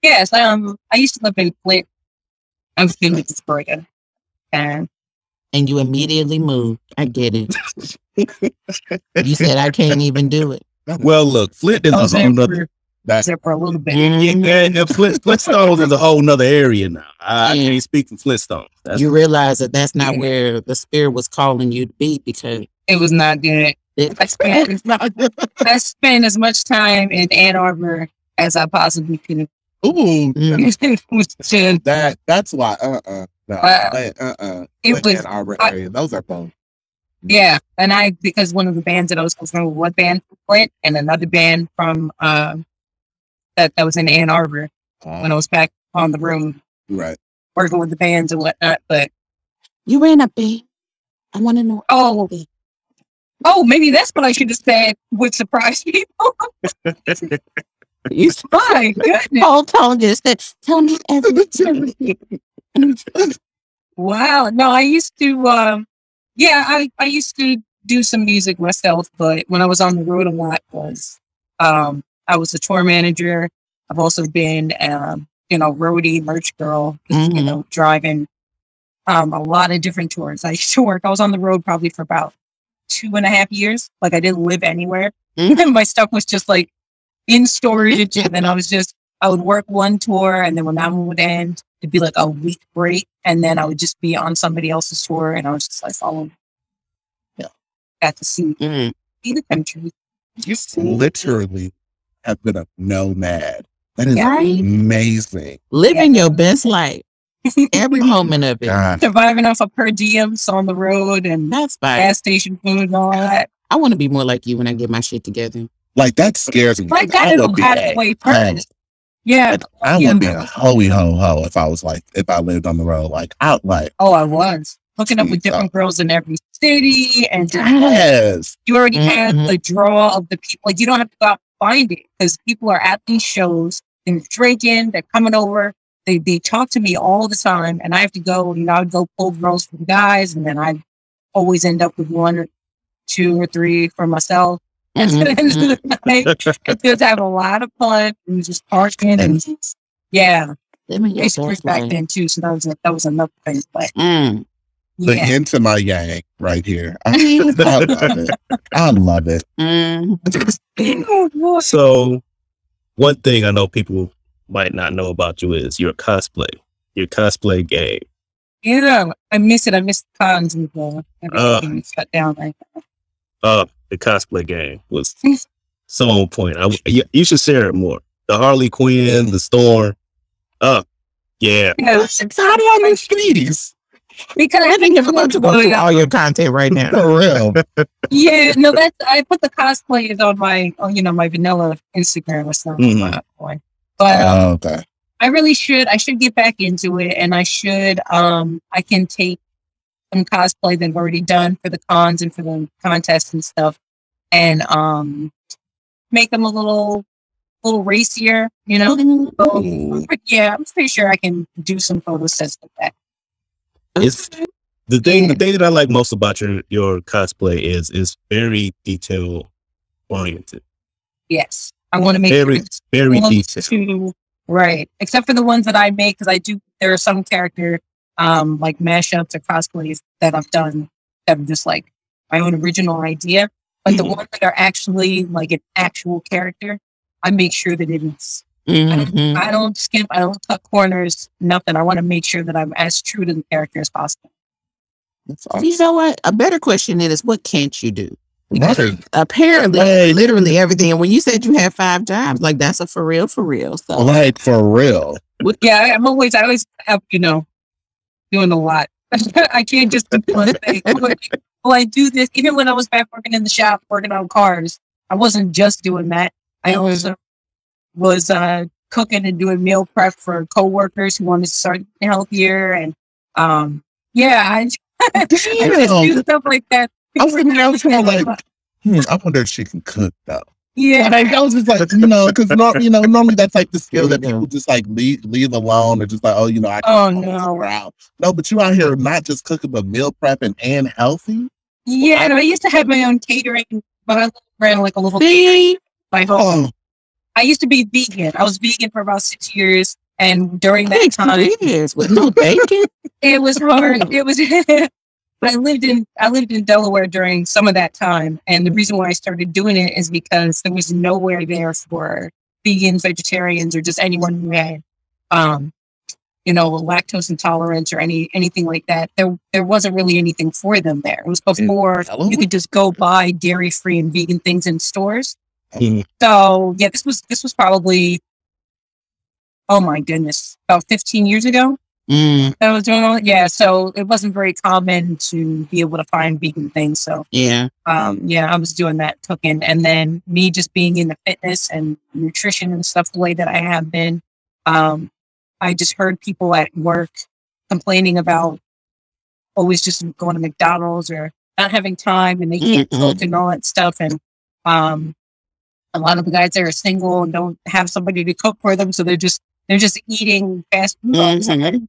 S4: Yes. Um, I used to live in Flint. I was in Georgia, and
S3: And you immediately moved. I get it. You said I can't even do it.
S2: Well, look, Flint is
S4: I
S2: a
S4: was
S2: whole
S4: there
S2: nother.
S4: for, I was
S1: That's
S4: there for a little bit.
S2: Yeah, yeah, Flint, Flintstones is a whole nother area now. I, I
S3: Yeah.
S2: can't speak for Flintstones. That's,
S3: You realize that that's not where the spirit was calling you to be because
S4: It was not good.
S3: it,
S4: I spent I spent as much time in Ann Arbor as I possibly could.
S1: Ooh,
S3: Mm.
S4: it was just
S1: that that's why. Uh, uh no,
S4: Wow.
S1: uh, uh.
S4: it was
S1: Ann Arbor
S4: I-
S1: Those are both.
S4: Yeah, and I because one of the bands that I was from was one band from Flint and another band from um that that was in Ann Arbor when I was back on the room,
S1: right.
S4: working with the bands and whatnot. But
S3: you ran up there. I want to know.
S4: oh, oh, maybe that's what I should have said would surprise people.
S3: You
S4: My goodness.
S3: whole tone just said, "Tell me everything."
S4: Wow. No, I used to um yeah, I, I used to do some music myself, but when I was on the road a lot was um I was a tour manager. I've also been um, you know, roadie, merch girl, you
S3: Mhm.
S4: know, driving um a lot of different tours. I used to work, I was on the road probably for about two and a half years. Like I didn't live anywhere.
S3: Mhm.
S4: My stuff was just like in storage and then I was just I would work one tour and then when that one would end, it'd be like a week break and then I would just be on somebody else's tour and I was just like following. Yeah. Got to see,
S3: Mm.
S4: see the country.
S1: You literally have been a nomad. That is
S3: Right?
S1: amazing.
S3: Living your best life, every moment of it.
S1: God.
S4: Surviving off of per diems on the road and
S3: That's fine.
S4: gas station food and all that.
S3: I want to be more like you when I get my shit together.
S1: Like that scares me.
S4: Like that
S1: I
S4: is
S1: would be,
S4: halfway first. Yeah.
S1: I
S4: Yeah.
S1: would be a hoey ho ho if I was like if I lived on the road. Like out like
S4: Oh, I was. Hooking up with different girls in every city and just
S1: yes.
S4: you already had
S3: Mhm.
S4: the draw of the people. Like you don't have to go out and find it because people are at these shows, they're drinking, they're coming over. They they talk to me all the time, and I have to go. You know, I go pull girls from guys, and then I always end up with one or two or three for myself. At the end of the night, I just have a lot of fun and just partying and just, yeah,
S3: Living your
S4: it's free
S3: best
S4: back then too. So that was a, that was another thing. But
S3: Mm.
S1: The
S4: yeah,
S1: hint to my yang right here. I, I love it. I love it.
S3: Mm.
S2: So, one thing I know people might not know about you is your cosplay, your cosplay game.
S4: You know, I miss it. I miss the cons and uh,
S2: Uh.
S4: shut down. Like
S2: Uh, the cosplay game was so on point. I, you, you should share it more. The Harley Quinn, the Storm. Uh, yeah.
S4: Yeah,
S1: how do I miss ladies?
S4: because
S3: I think you're about to go through all your content right now.
S1: For real.
S4: yeah, no, that's I put the cosplays on my, you know, my vanilla Instagram or something.
S2: Mhm.
S4: But um,
S1: Oh, okay.
S4: I really should. I should get back into it, and I should. Um, I can take some cosplay that I've already done for the cons and for the contests and stuff, and um, make them a little, little racier. You know. So, yeah, I'm pretty sure I can do some photo sets with that.
S2: It's the thing. The thing that I like most about your your cosplay is is very detail oriented.
S4: Yes, I want to make
S2: Very
S4: sure
S2: very
S4: close
S2: detailed.
S4: to- right. Except for the ones that I make, because I do. There are some character, um, like mashups or cosplays that I've done that are just like my own original idea. But the ones that are actually like an actual character, I make sure that it is.
S3: Mhm.
S4: I don't skip. I don't cut corners. Nothing. I want to make sure that I'm as true to the character as possible.
S1: Awesome.
S3: You know what? A better question is, what can't you do?
S1: Right.
S3: Apparently, literally everything. And when you said you had five jobs, like that's a for real, for real. So
S1: Like for real.
S4: Yeah, I- I'm always. I always have you know doing a lot. I can't just do one thing. Well, I do this even when I was back working in the shop, working on cars. I wasn't just doing that. I also was uh, cooking and doing meal prep for coworkers who wanted to start healthier, and um, yeah, I, I just do stuff like that.
S1: I was thinking, I was like, hmm, I wonder if she can cook though.
S4: Yeah,
S1: And I, I was just like, you know, because you know, normally that's like the skill that people just like leave leave alone or just like, oh, you know, I
S4: Oh, no.
S1: around. No, but you out here not just cooking but meal prepping and healthy.
S4: yeah. And I used to have my own catering, but I ran like a little
S3: see,
S4: my home.
S1: Oh,
S4: I used to be vegan. I was vegan for about six years, and during that
S3: six
S4: time,
S3: years with no bacon.
S4: it was hard. It was. Oh. I lived in I lived in Delaware during some of that time, and the reason why I started doing it is because there was nowhere there for vegans, vegetarians, or just anyone who had, um, you know, lactose intolerance or any anything like that. There there wasn't really anything for them there. It was before you could just go buy dairy free and vegan things in stores.
S2: Mhm.
S4: So yeah, this was this was probably oh my goodness, about 15 years ago.
S3: Mm,
S4: that was doing all yeah, so it wasn't very common to be able to find vegan things. So
S3: yeah.
S4: um yeah, I was doing that cooking and then me just being in the fitness and nutrition and stuff the way that I have been. Um I just heard people at work complaining about always just going to McDonald's or not having time and they can't
S3: Mhm.
S4: cook and all that stuff and um a lot of the guys that are single and don't have somebody to cook for them so they're just they're just eating fast food
S3: Mhm.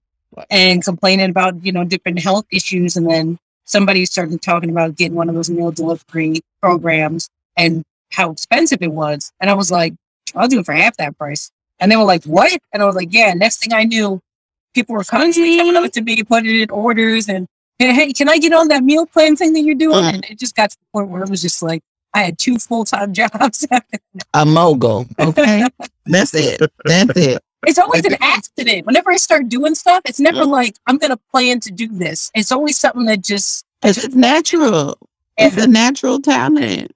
S4: and complaining about you know different health issues and then somebody started talking about getting one of those meal delivery programs and how expensive it was and i was like i'll do it for half that price and they were like what and i was like yeah next thing i knew people were constantly coming up to me putting in orders and hey, can i get on that meal plan thing that you're doing
S3: Mhm.
S4: and it just got to the point where it was just like i had two full-time jobs
S3: A mogul. Okay. That's it. That's it.
S4: It's always an accident. Whenever I start doing stuff, it's never like I'm gonna plan to do this. It's always something that just
S3: It's just natural. It's a natural talent.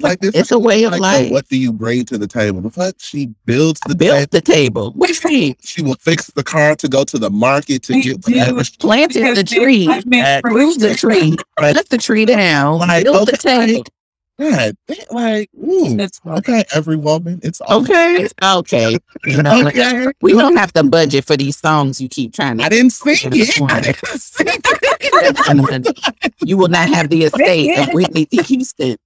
S1: like this.
S3: It's a way of
S1: like,
S3: life.
S1: what do you bring to the table? The fuck she builds the
S3: Built
S1: table.
S3: the table. What do you mean?
S1: She will fix the car to go to the market to
S4: We
S1: get whatever. she-
S3: Planted the tree.
S4: I've been
S3: Grew the tree. Put the tree down.
S1: Like,
S3: Built the table.
S1: God, like, ooh.
S4: That's
S1: Okay, every woman, it's all
S3: Okay. Okay. You know,
S1: Okay.
S3: we don't have the budget for these songs you keep trying
S1: I
S3: to.
S1: didn't sing it. I didn't sing it.
S3: You will not have the estate of Whitney Houston,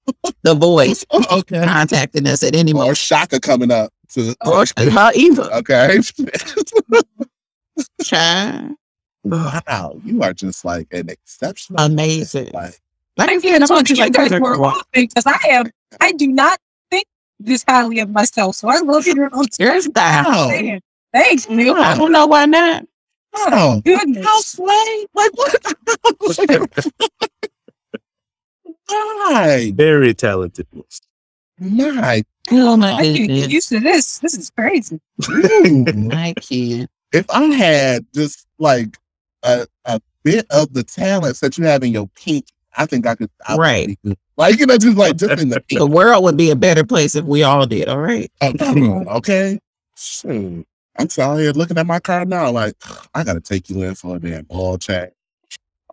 S3: the voice, oh,
S1: okay.
S3: contacting us at any
S1: Or
S3: moment.
S1: Chaka coming up to oh,
S3: Or her either.
S1: okay.
S3: Child.
S1: wow, you are just like an exceptional.
S3: Amazing.
S1: Like,
S3: Like I
S4: I
S3: said,
S4: can't
S3: I'm
S4: talk to
S3: just
S4: you
S3: like
S4: guys
S3: that.
S4: more often because I am. I do not think this highly of myself, so I love your
S3: Your style.
S1: oh,
S4: Thanks, Neil.
S3: I don't know why not.
S1: oh,
S4: Goodness.
S1: how slay? Like what? My,
S2: Very talented.
S1: my.
S3: Oh my
S4: I can't get used to this. This is crazy.
S3: I can't.
S1: if I had just like a, a bit of the talents that you have in your pink, I think I could. I
S3: Right.
S1: Like you know, just like just in the
S3: The world would be a better place if we all did. All right.
S1: Oh, okay. Shoot. I'm sorry, looking at my car now, like I gotta take you in for a damn ball check.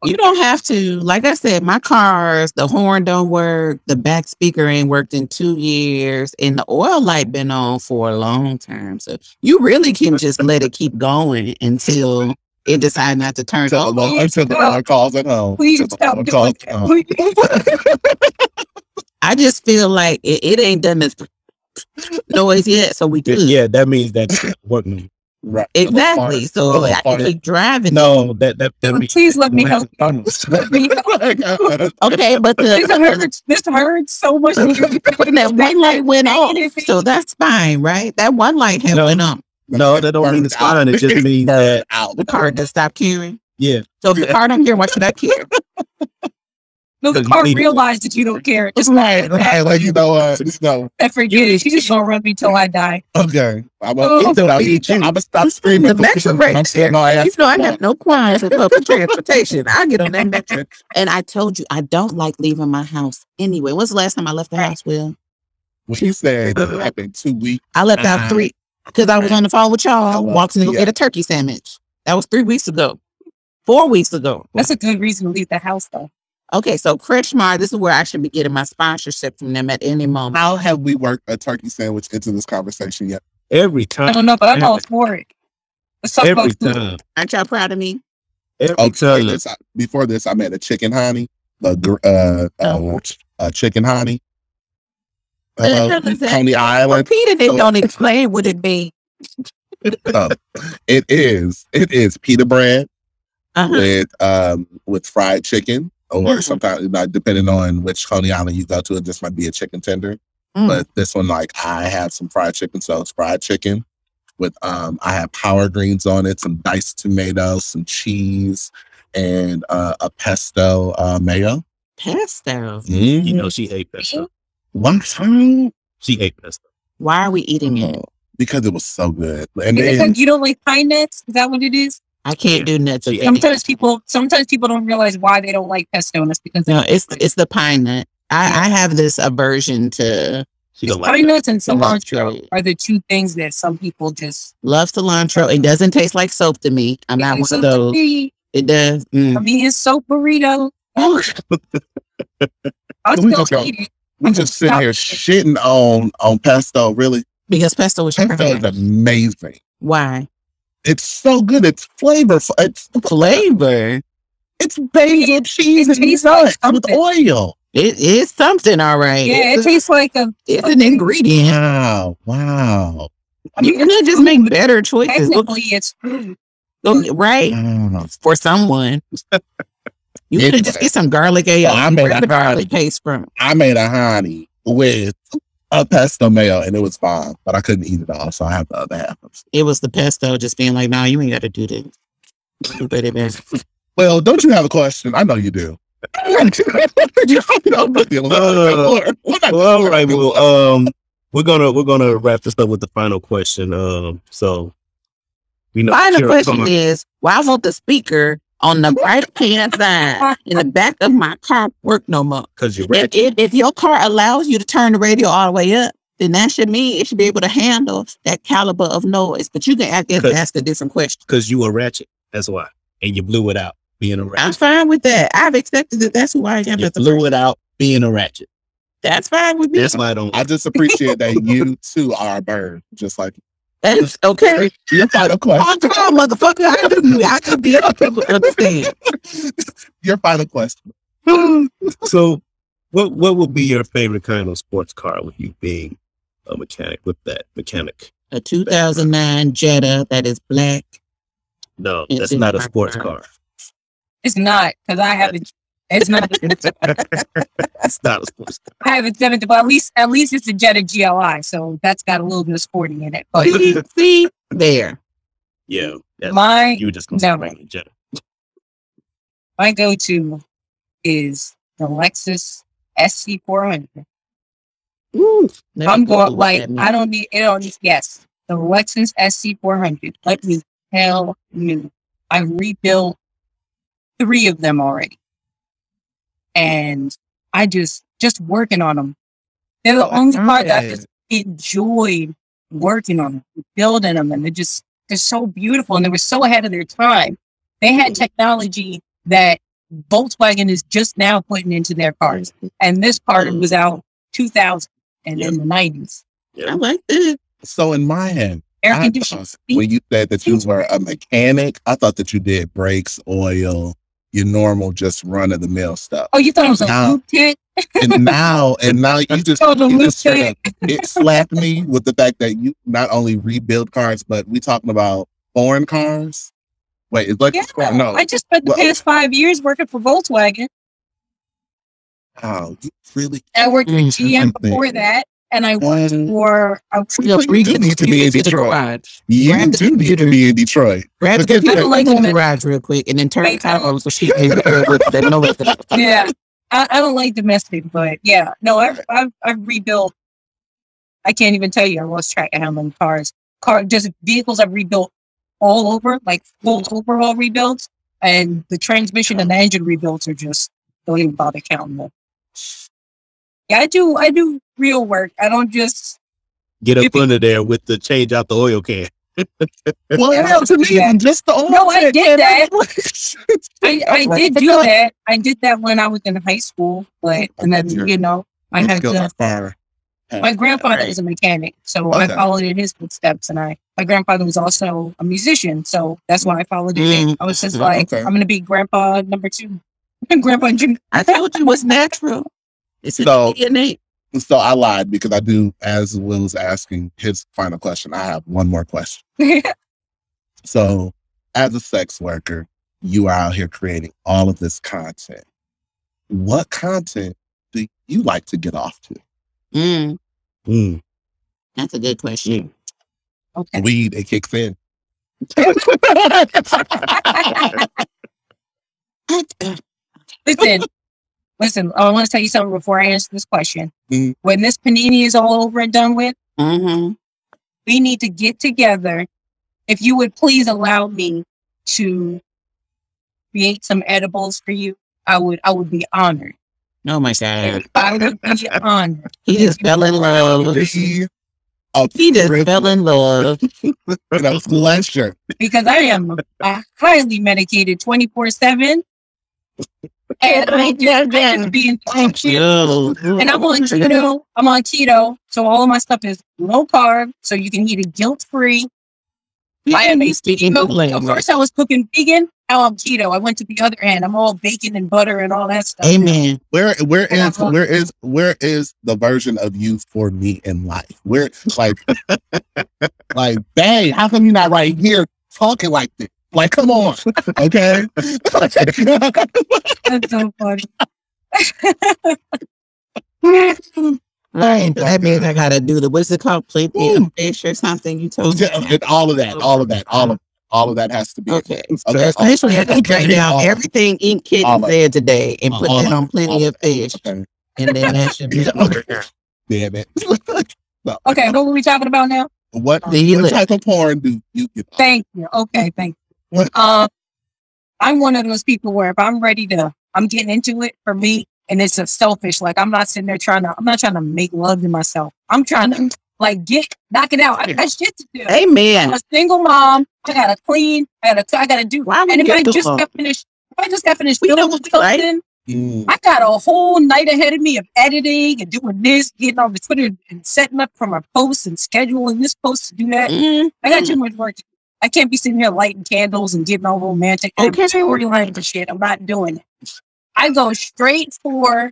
S3: You don't have to. Like I said, my cars, the horn don't work, the back speaker ain't worked in two years, and the oil light been on for a long time. So you really can just let it keep going until it decide not to turn
S1: Until
S3: on.
S1: the, until the alarm calls at home.
S4: Please
S1: Until the
S4: stop doing
S1: calls at home.
S3: I just feel like it, it ain't done this noise yet, so we good.
S2: Yeah, that means that's working.
S1: Right.
S3: Exactly. So
S1: Little
S3: I can keep driving.
S2: No, that that that means
S4: Please let me help. Let me help.
S3: Okay, but
S4: This
S3: the
S4: hurts. This hurts so much.
S3: that one light went off, so that's fine, right? That one light had
S2: No.
S3: went off.
S2: No, that don't mean it's fine. It just means that
S1: out.
S3: The car just stopped carrying.
S2: yeah.
S3: So if the car don't care, why should I care?
S4: No, the car
S2: you
S4: realized that you don't care.
S1: It's right, right. Like you know, uh, you know.
S4: I forget it. She's just gonna run me till I die.
S1: Okay, I'm
S4: Oh.
S1: gonna eat you. I'm gonna stop screaming.
S3: The metro right
S1: I'm saying, no, I
S3: You know, I have no qualms with public transportation. I get on that metro. And I told you, I don't like leaving my house anyway. When's the last time I left the house, Will?
S1: When she said it happened two weeks,
S3: I left out three because I was on the phone with y'all,
S1: well,
S3: walking to go
S1: yeah.
S3: get a turkey sandwich. That was three weeks ago, four weeks ago.
S4: That's a good reason to leave the house, though.
S3: Okay, so Kretschmar, this is where I should be getting my sponsorship from them at any moment.
S1: how have we worked a turkey sandwich into this conversation yet?
S2: Every time.
S4: I
S2: time,
S4: don't know, but I'm all for it. Let's
S2: every time,
S3: Aren't y'all proud of me?
S2: every
S1: Okay,
S2: time.
S1: this, before this, I made a chicken honey, a, gr- uh, uh,
S3: Oh.
S1: uh chicken honey,
S3: What the
S1: uh,
S3: hell is that?
S1: Coney Island.
S3: Repeated it, don't explain what it be.
S1: Uh, it is, it is pita bread
S3: Uh-huh.
S1: with um with fried chicken, or
S3: Mhm.
S1: sometimes not depending on which Coney Island you go to, it just might be a chicken tender.
S3: Mm.
S1: But this one, like I have some fried chicken, so it's fried chicken with um I have power greens on it, some diced tomatoes, some cheese, and uh, a pesto uh, mayo.
S3: Pesto.
S2: You know, she ate pesto.
S1: One time,
S2: She ate pesto.
S3: Why are we eating it?
S1: because it was so good, and then
S4: that you don't like pine nuts? Is that what it is?
S3: I can't do nuts.
S2: Yeah.
S3: again.
S4: Sometimes people, sometimes people don't realize why they don't like pesto, and it's because
S3: No,
S4: they-
S3: it's it's the pine nut. I, I have this aversion to
S2: She don't like
S4: pine
S2: that.
S4: nuts and cilantro
S3: Cilantro.
S4: are the two things that some people just.
S3: love cilantro. It doesn't taste like soap to me. I'm not one of those. It does.
S4: For
S3: Mm.
S4: me, it's soap burrito. I'll still eat it.
S1: We just sitting here shitting on on pesto. Really,
S3: Because pesto is
S1: pesto is amazing.
S3: Why?
S1: It's so good. It's flavorful. It's
S3: Flavor.
S1: it's basil cheese and
S4: tastes
S1: nuts
S4: like
S1: with oil.
S3: It is something, all right.
S4: Yeah, it
S3: it's,
S4: tastes like a.
S3: it's an ingredient.
S1: Wow! Wow!
S3: You can just make better choices.
S4: Technically, it's
S3: right
S1: wow.
S3: for someone. You could just get some garlic ale.
S1: Oh, I made a
S3: garlic
S1: garlic.
S3: paste from.
S1: I made a honey with a pesto mayo, and it was fine, but I couldn't eat it all, so I have the other half.
S3: It was the pesto just being like, "No, you ain't got to do this." You better be-
S1: Well, don't you have a question? I know you do.
S2: Well, all right. Well, um, we're gonna we're gonna wrap this up with the final question. Um, so we know
S3: Final question is, why won't the speaker on the right hand side in the back of my car work no more?
S2: Cause you're
S3: If,
S2: ratchet.
S3: if, if your car allows you to turn the radio all the way up, then that should mean it should be able to handle that caliber of noise. But you can I guess ask a different question.
S2: Cause you a ratchet. That's why. And you blew it out being a ratchet.
S3: I'm fine with that. I've accepted that. That's who I am.
S2: You blew
S3: first.
S2: it out being a ratchet.
S3: That's fine with me.
S2: That's why I don't.
S1: I just appreciate that you too are a bird, just like
S3: That's okay.
S1: your final question.
S3: Oh, motherfucker, I do. I could be other people understand.
S1: Your final question.
S2: so, what what would be your favorite kind of sports car with you being a mechanic with that mechanic?
S3: A 2009 Jetta that is black.
S2: No,
S3: It's
S2: that's not a sports
S3: car.
S2: car.
S4: It's not because I haven't. It's not.
S2: That's not a sports car.
S4: I haven't done it, but at least at least it's a Jetta GLI, so that's got a little bit of sporting in it. But
S3: See, see there.
S2: Yeah,
S4: my
S2: you were just
S4: No.
S2: say Jetta.
S4: my go to is the Lexus SC400.
S3: Ooh,
S4: I'm going like. I don't need it. Need yes. The Lexus SC400. Let me tell you, I rebuilt three of them already, and I just just working on them. They're the only part that I just enjoyed working on them, building them, and they're just they're so beautiful and they were so ahead of their time. They had technology that Volkswagen is just now putting into their cars. And this part was out 2000 and in the 90s.
S3: I like it.
S1: So in my head,
S4: Air
S1: I
S4: conditioning.
S1: thought when you said that you were a mechanic, I thought that you did brakes, oil, your normal, just run of the mill stuff.
S4: Oh, you thought it was a
S1: Now-
S4: lube tech?
S1: And now, and now you just,
S4: Oh, the
S1: you just straight
S4: tech.
S1: up, it slapped me with the fact that you not only rebuild cars, but we talking about foreign cars. Wait, it's like
S4: Yeah,
S1: no?
S4: I just spent the
S1: Well-
S4: past five years working for Volkswagen.
S1: Wow, you really?
S4: I worked for. GM before that, and I worked
S1: What?
S4: for a
S3: You
S1: you do need to be in Detroit. You
S3: Grab
S1: do need to be in Detroit.
S3: Grab the
S1: Because-
S3: computer,
S4: like
S3: like in the garage real quick, and then turn the
S4: Wait,
S3: car over so she can hear with
S4: yeah. I, I don't like domestic, but yeah, no, I've, I've I've rebuilt. I can't even tell you. I lost track of how many cars, car just vehicles I've rebuilt all over, like full overhaul rebuilds, and the transmission and the engine rebuilds are just don't even bother counting them. Yeah, I do. I do real work. I don't just.
S2: Get up
S4: If it-
S2: under there with the change out the oil can.
S1: Well,
S4: Yeah,
S1: no, to me,
S4: yeah.
S1: just the oil.
S4: No, I did that. I, I did do that. I did that when I was in high school, but and then you know I had to.
S1: far.
S4: My grandfather
S3: Right.
S4: was a mechanic, so I followed in his footsteps. And I, my grandfather was also a musician, so that's why I followed in.
S3: Mm,
S4: I was just like,
S1: okay.
S4: I'm gonna be grandpa number two, grandpa Junior.
S3: I told you what's natural. It's
S1: So-
S3: DNA.
S1: So I lied because I do, as Will was asking his final question, I have one more question. So, as a sex worker, you are out here creating all of this content. What content do you like to get off to?
S3: Mm,
S2: Mm.
S3: that's a good question.
S4: okay.
S1: Weed, it kicks in.
S4: listen, listen. I want to tell you something before I answer this question.
S1: Mhm.
S4: When this panini is all over and done with,
S3: Mm-hmm.
S4: we need to get together. If you would please allow me to create some edibles for you, I would. I would be honored.
S3: Oh my God.
S4: I would be honored.
S3: He just fell in love.
S1: Be a
S3: He just
S1: privilege
S3: fell in love.
S1: and a pleasure.
S4: because I am uh, highly medicated 24 7. And I just, I just be in
S3: Thank you.
S4: And I'm on keto. I'm on keto. So all of my stuff is low carb. So you can eat it guilt free. I am a
S3: speaking the
S4: So,
S3: language.
S4: first I was cooking vegan. Now I'm keto. I went to the other end. I'm all bacon and butter and all that stuff.
S3: Amen.
S1: Where where is where is where is the version of you for me in life? Where like like dang, how come you're not right here talking like this? Like, come on, okay?
S4: That's so funny.
S3: Right. That means I gotta do the what's it called? Plenty of fish or something. You told me.
S1: and all of that, all of that, all of all of that has to be
S3: Okay.
S1: Okay.
S3: Especially I think right now, everything in Kitten
S1: All of-
S3: said today and put
S1: all
S3: that on plenty of fish.
S1: Okay.
S3: And then that should be
S1: Damn it. No.
S4: Okay, what were we talking about now?
S1: What,
S3: The
S1: what
S3: list.
S1: type of porn do you get?
S4: Thank you. Okay, thank you.
S1: What?
S4: Um, I'm one of those people where if I'm ready to, I'm getting into it for me, and it's a selfish. Like I'm not sitting there trying to, I'm not trying to make love to myself. I'm trying to like get knock it out. I got shit to do. I'm
S3: Amen.
S4: a single mom. I gotta clean. I gotta, I gotta do.
S3: Why
S4: And if I just got finished, if I just got finished
S3: We
S4: filming
S3: know, right?
S4: something,
S1: Mm,
S4: I got a whole night ahead of me of editing and doing this, getting on the Twitter and setting up for my posts and scheduling this post to do that.
S3: Mm,
S4: I got too much work. to do. I can't be sitting here lighting candles and getting all romantic
S3: Okay.
S4: storyline and shit. I'm not doing it. I go straight for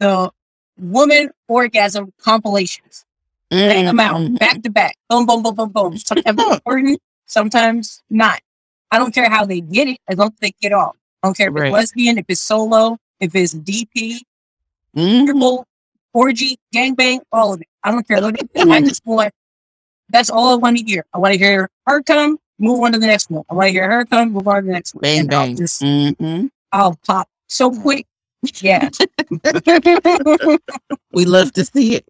S4: the woman orgasm compilations. Bang them out
S3: mm,
S4: back to back. Boom, boom, boom, boom, boom. Sometimes important, sometimes not. I don't care how they get it as long as they get off. I don't care if
S3: Right.
S4: it's lesbian, if it's solo, if it's DP,
S3: mm.
S4: triple, orgy, gangbang, all of it. I don't care. Look, I just want, that's all I want to hear. I want to hear her come, move on to the next one. I want to hear her come, move on to the next one.
S3: Bang
S4: And I'll
S3: bang.
S4: just,
S3: Mhm.
S4: I'll pop so quick. Yeah.
S3: We love to see it.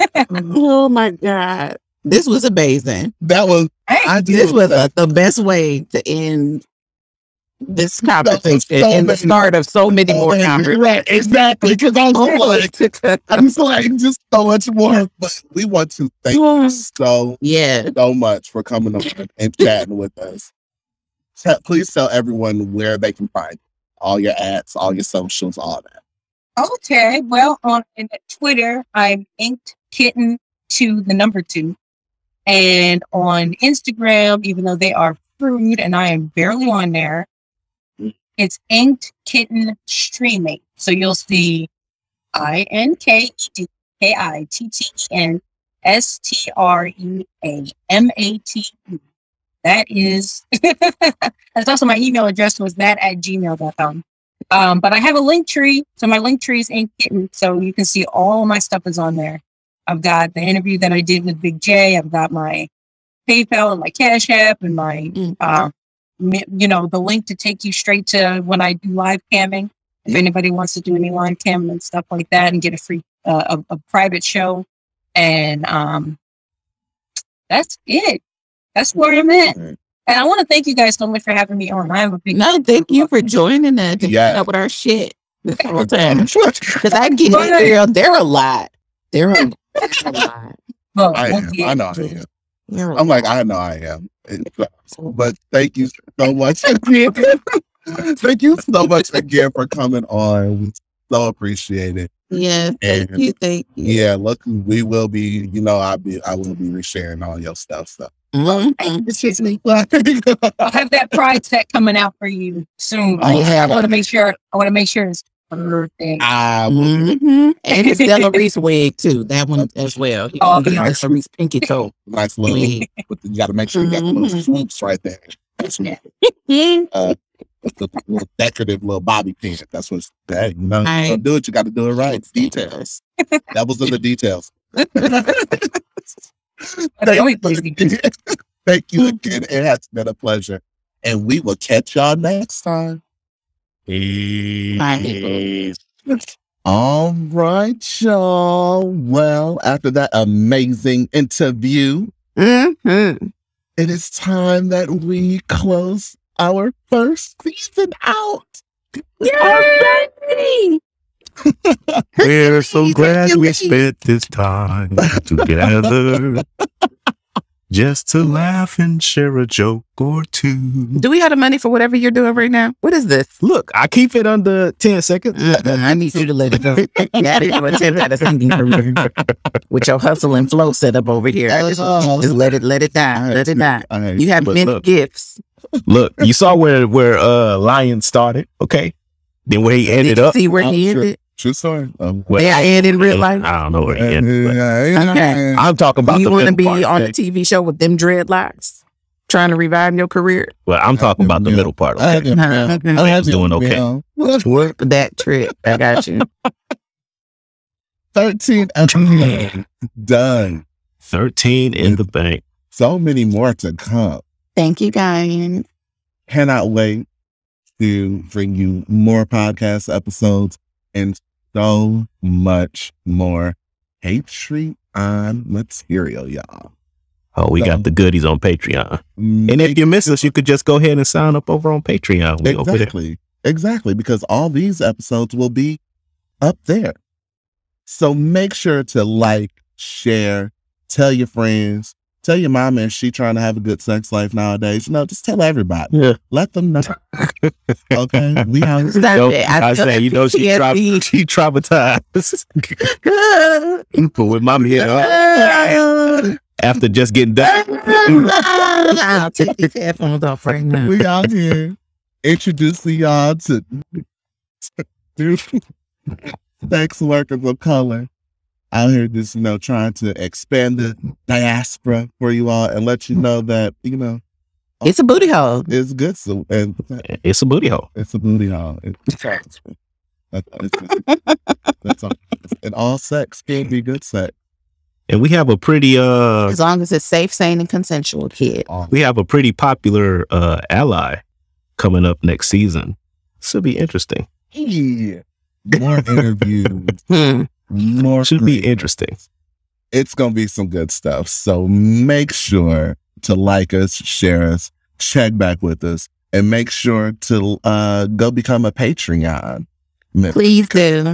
S3: oh my God. This was amazing.
S1: that was
S4: Hey,
S1: I do
S3: This was uh, the best way to end this conversation
S1: so
S3: and the start of so many more
S1: Oh,
S3: conversations.
S1: right, exactly. Because I'm like, I'm just like just so much more. But we want to thank you so
S3: yeah.
S1: so much for coming on and chatting with us. te- please tell everyone where they can find all your ads, all your socials, all that.
S4: Okay, well, on Twitter, I'm inked kitten to the number two, and on Instagram, even though they are fruit and I am barely on there, it's inked kitten streaming. So you'll see I N K E K I T T E N S T R E A M A T E. That is, that's also my email address was that at gmail.com. Um, but I have a link tree. So my link tree is Ink Kitten. So you can see all my stuff is on there. I've got the interview that I did with Big J. I've got my PayPal and my Cash App and my, uh, you know, the link to take you straight to when I do live camming. If anybody wants to do any live camming and stuff like that and get a free, uh, a, a private show. And, um, that's it. That's where I'm at. And I want to thank you guys so much for having me on. I have a big
S3: No, thank you for joining us and
S1: Yeah.
S3: yeah. up with our shit this whole time. Because I get it, girl. They're a lot. They're a, they're a lot.
S4: Well,
S1: I
S4: well,
S1: am.
S4: yeah.
S1: I know I am.
S3: They're a
S1: I'm like. I know I am. But thank you so much again. thank you so much again for coming on. We so appreciate it.
S3: yeah. Thank
S1: And
S3: you. Thank you.
S1: yeah, look, we will be, you know, I'll be I will be resharing all your stuff. So excuse me.
S4: I'll have that pride set coming out for you soon.
S3: Oh, yeah.
S4: I want to make sure. I want to make sure it's perfect.
S1: I will
S3: Mhm. And it's Della Reese wig too. That one as well. You
S4: Oh,
S3: can
S4: yeah.
S3: Della Reese pinky toe.
S1: nice little
S3: wig.
S1: you gotta make sure you got the little
S3: Mhm.
S1: swoops right there.
S3: Mhm.
S1: The little decorative little bobby pin. That's what's that. You know,
S3: Right.
S1: you do it, you gotta do it right. Details. That was in the details.
S4: That's the only place
S1: Thank you again. It has been a pleasure. And we will catch y'all next time.
S2: Peace.
S1: All right, y'all. Well, after that amazing interview,
S3: Mhm.
S1: it is time that we close our first season out.
S3: Yay!
S2: We're so glad we spent this time together just to laugh and share a joke or two.
S3: Do we have the money for whatever you're doing right now? What is this?
S2: Look, I keep it under 10 seconds.
S3: I need you to let it go. Yeah, I didn't attempt at a with your hustle and flow set up over here. Just,
S1: was
S3: just let it, let it die, let it die.
S1: All right.
S3: You have
S2: But
S3: many
S2: look.
S3: gifts.
S2: Look, you saw where where uh Lion started, okay? Then where he
S3: Did
S2: ended
S3: you
S2: up.
S3: see where
S1: Oh,
S3: he
S1: sure.
S3: Ended?
S1: True story. Um,
S2: Well,
S3: Yeah, I ended in real life.
S2: I don't know where he ended. but
S3: Okay.
S2: I'm talking about
S3: you want to be
S2: part,
S3: on a? TV show with them dreadlocks, trying to revive your career?
S2: Well, I'm talking about the middle part.
S1: I
S2: Okay?
S1: had
S3: Uh-huh.
S1: to- I had to-
S2: Doing okay.
S1: you know,
S3: Work that trip. I got you.
S1: 13 done.
S2: 13 in the bank.
S1: So many more to come.
S3: Thank you, guys.
S1: Cannot wait to bring you more podcast episodes and so much more Patreon material, y'all.
S2: Oh, we
S1: So-
S2: got the goodies on Patreon. Mm, and if you miss us, you could just go ahead and sign up over on Patreon. We.
S1: Exactly. Exactly. Because all these episodes will be up there. So make sure to like, share, tell your friends, tell your mama if she trying to have a good sex life nowadays. You know, just tell everybody.
S2: Yeah.
S1: Let them know. okay. We out.
S3: Stop
S2: Yo,
S3: it.
S2: I,
S3: feel
S2: say, you know, she, tra- she traumatized. but with mom here, after just getting done.
S3: I'll take these headphones off right now.
S1: we out here introducing y'all to, to sex workers of color. Out here just, you know, trying to expand the diaspora for you all and let you know that, you know,
S3: It's a booty hole.
S1: it's good. So, and
S2: It's a booty hole.
S1: it's a booty hole. It's, that's, that's, that's all. And all sex can be good sex.
S2: And we have a pretty uh
S3: As long as it's safe, sane, and consensual, kid.
S2: We have a pretty popular uh ally coming up next season. This will be interesting.
S1: Yeah. More interviews.
S3: Hmm.
S1: More
S2: Should be interesting.
S1: it's gonna be some good stuff. So make sure to like us, share us, check back with us, and make sure to uh go become a Patreon.
S3: Please do.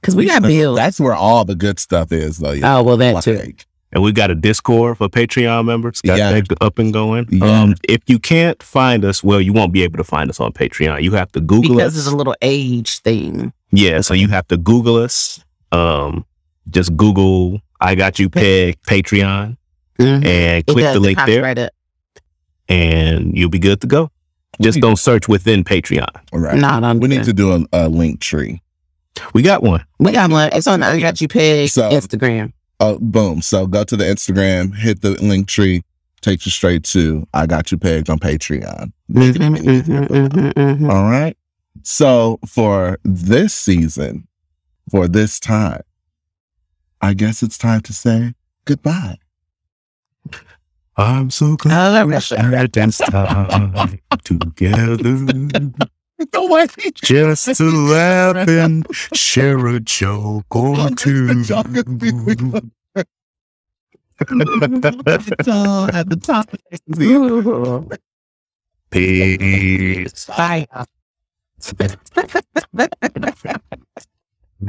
S3: Because we got bills.
S1: That's where all the good stuff is, though. y'all.
S3: Oh, well, that too.
S2: And we got a Discord for Patreon members. Got
S1: Yeah.
S2: that up and going.
S1: Yeah.
S2: Um, if you can't find us, well, you won't be able to find us on Patreon. You have to Google
S3: because
S2: us.
S3: it's a little age thing.
S2: yeah, so you have to Google us. Um, just Google "I Got You Pegged" Patreon
S3: Mhm.
S2: and click
S3: does,
S2: the link there,
S3: Right up.
S2: and you'll be good to go. Just don't search within Patreon.
S1: All right.
S3: Not on.
S1: We need to do a, a link tree.
S2: We got one.
S3: We got one. It's on I got you pig
S1: So-
S3: Instagram.
S1: Oh, boom. So go to the Instagram, hit the link tree, takes you straight to I Got You Pegged on Patreon.
S3: Mhm, mhm, mhm, mhm.
S1: All right. So for this season, for this time, I guess it's time to say goodbye.
S2: I'm so glad
S3: I love that shit.
S2: at this time together. Just to laugh and share a joke or two.
S1: So at the top.
S2: Peace.
S3: Bye.
S2: Uh,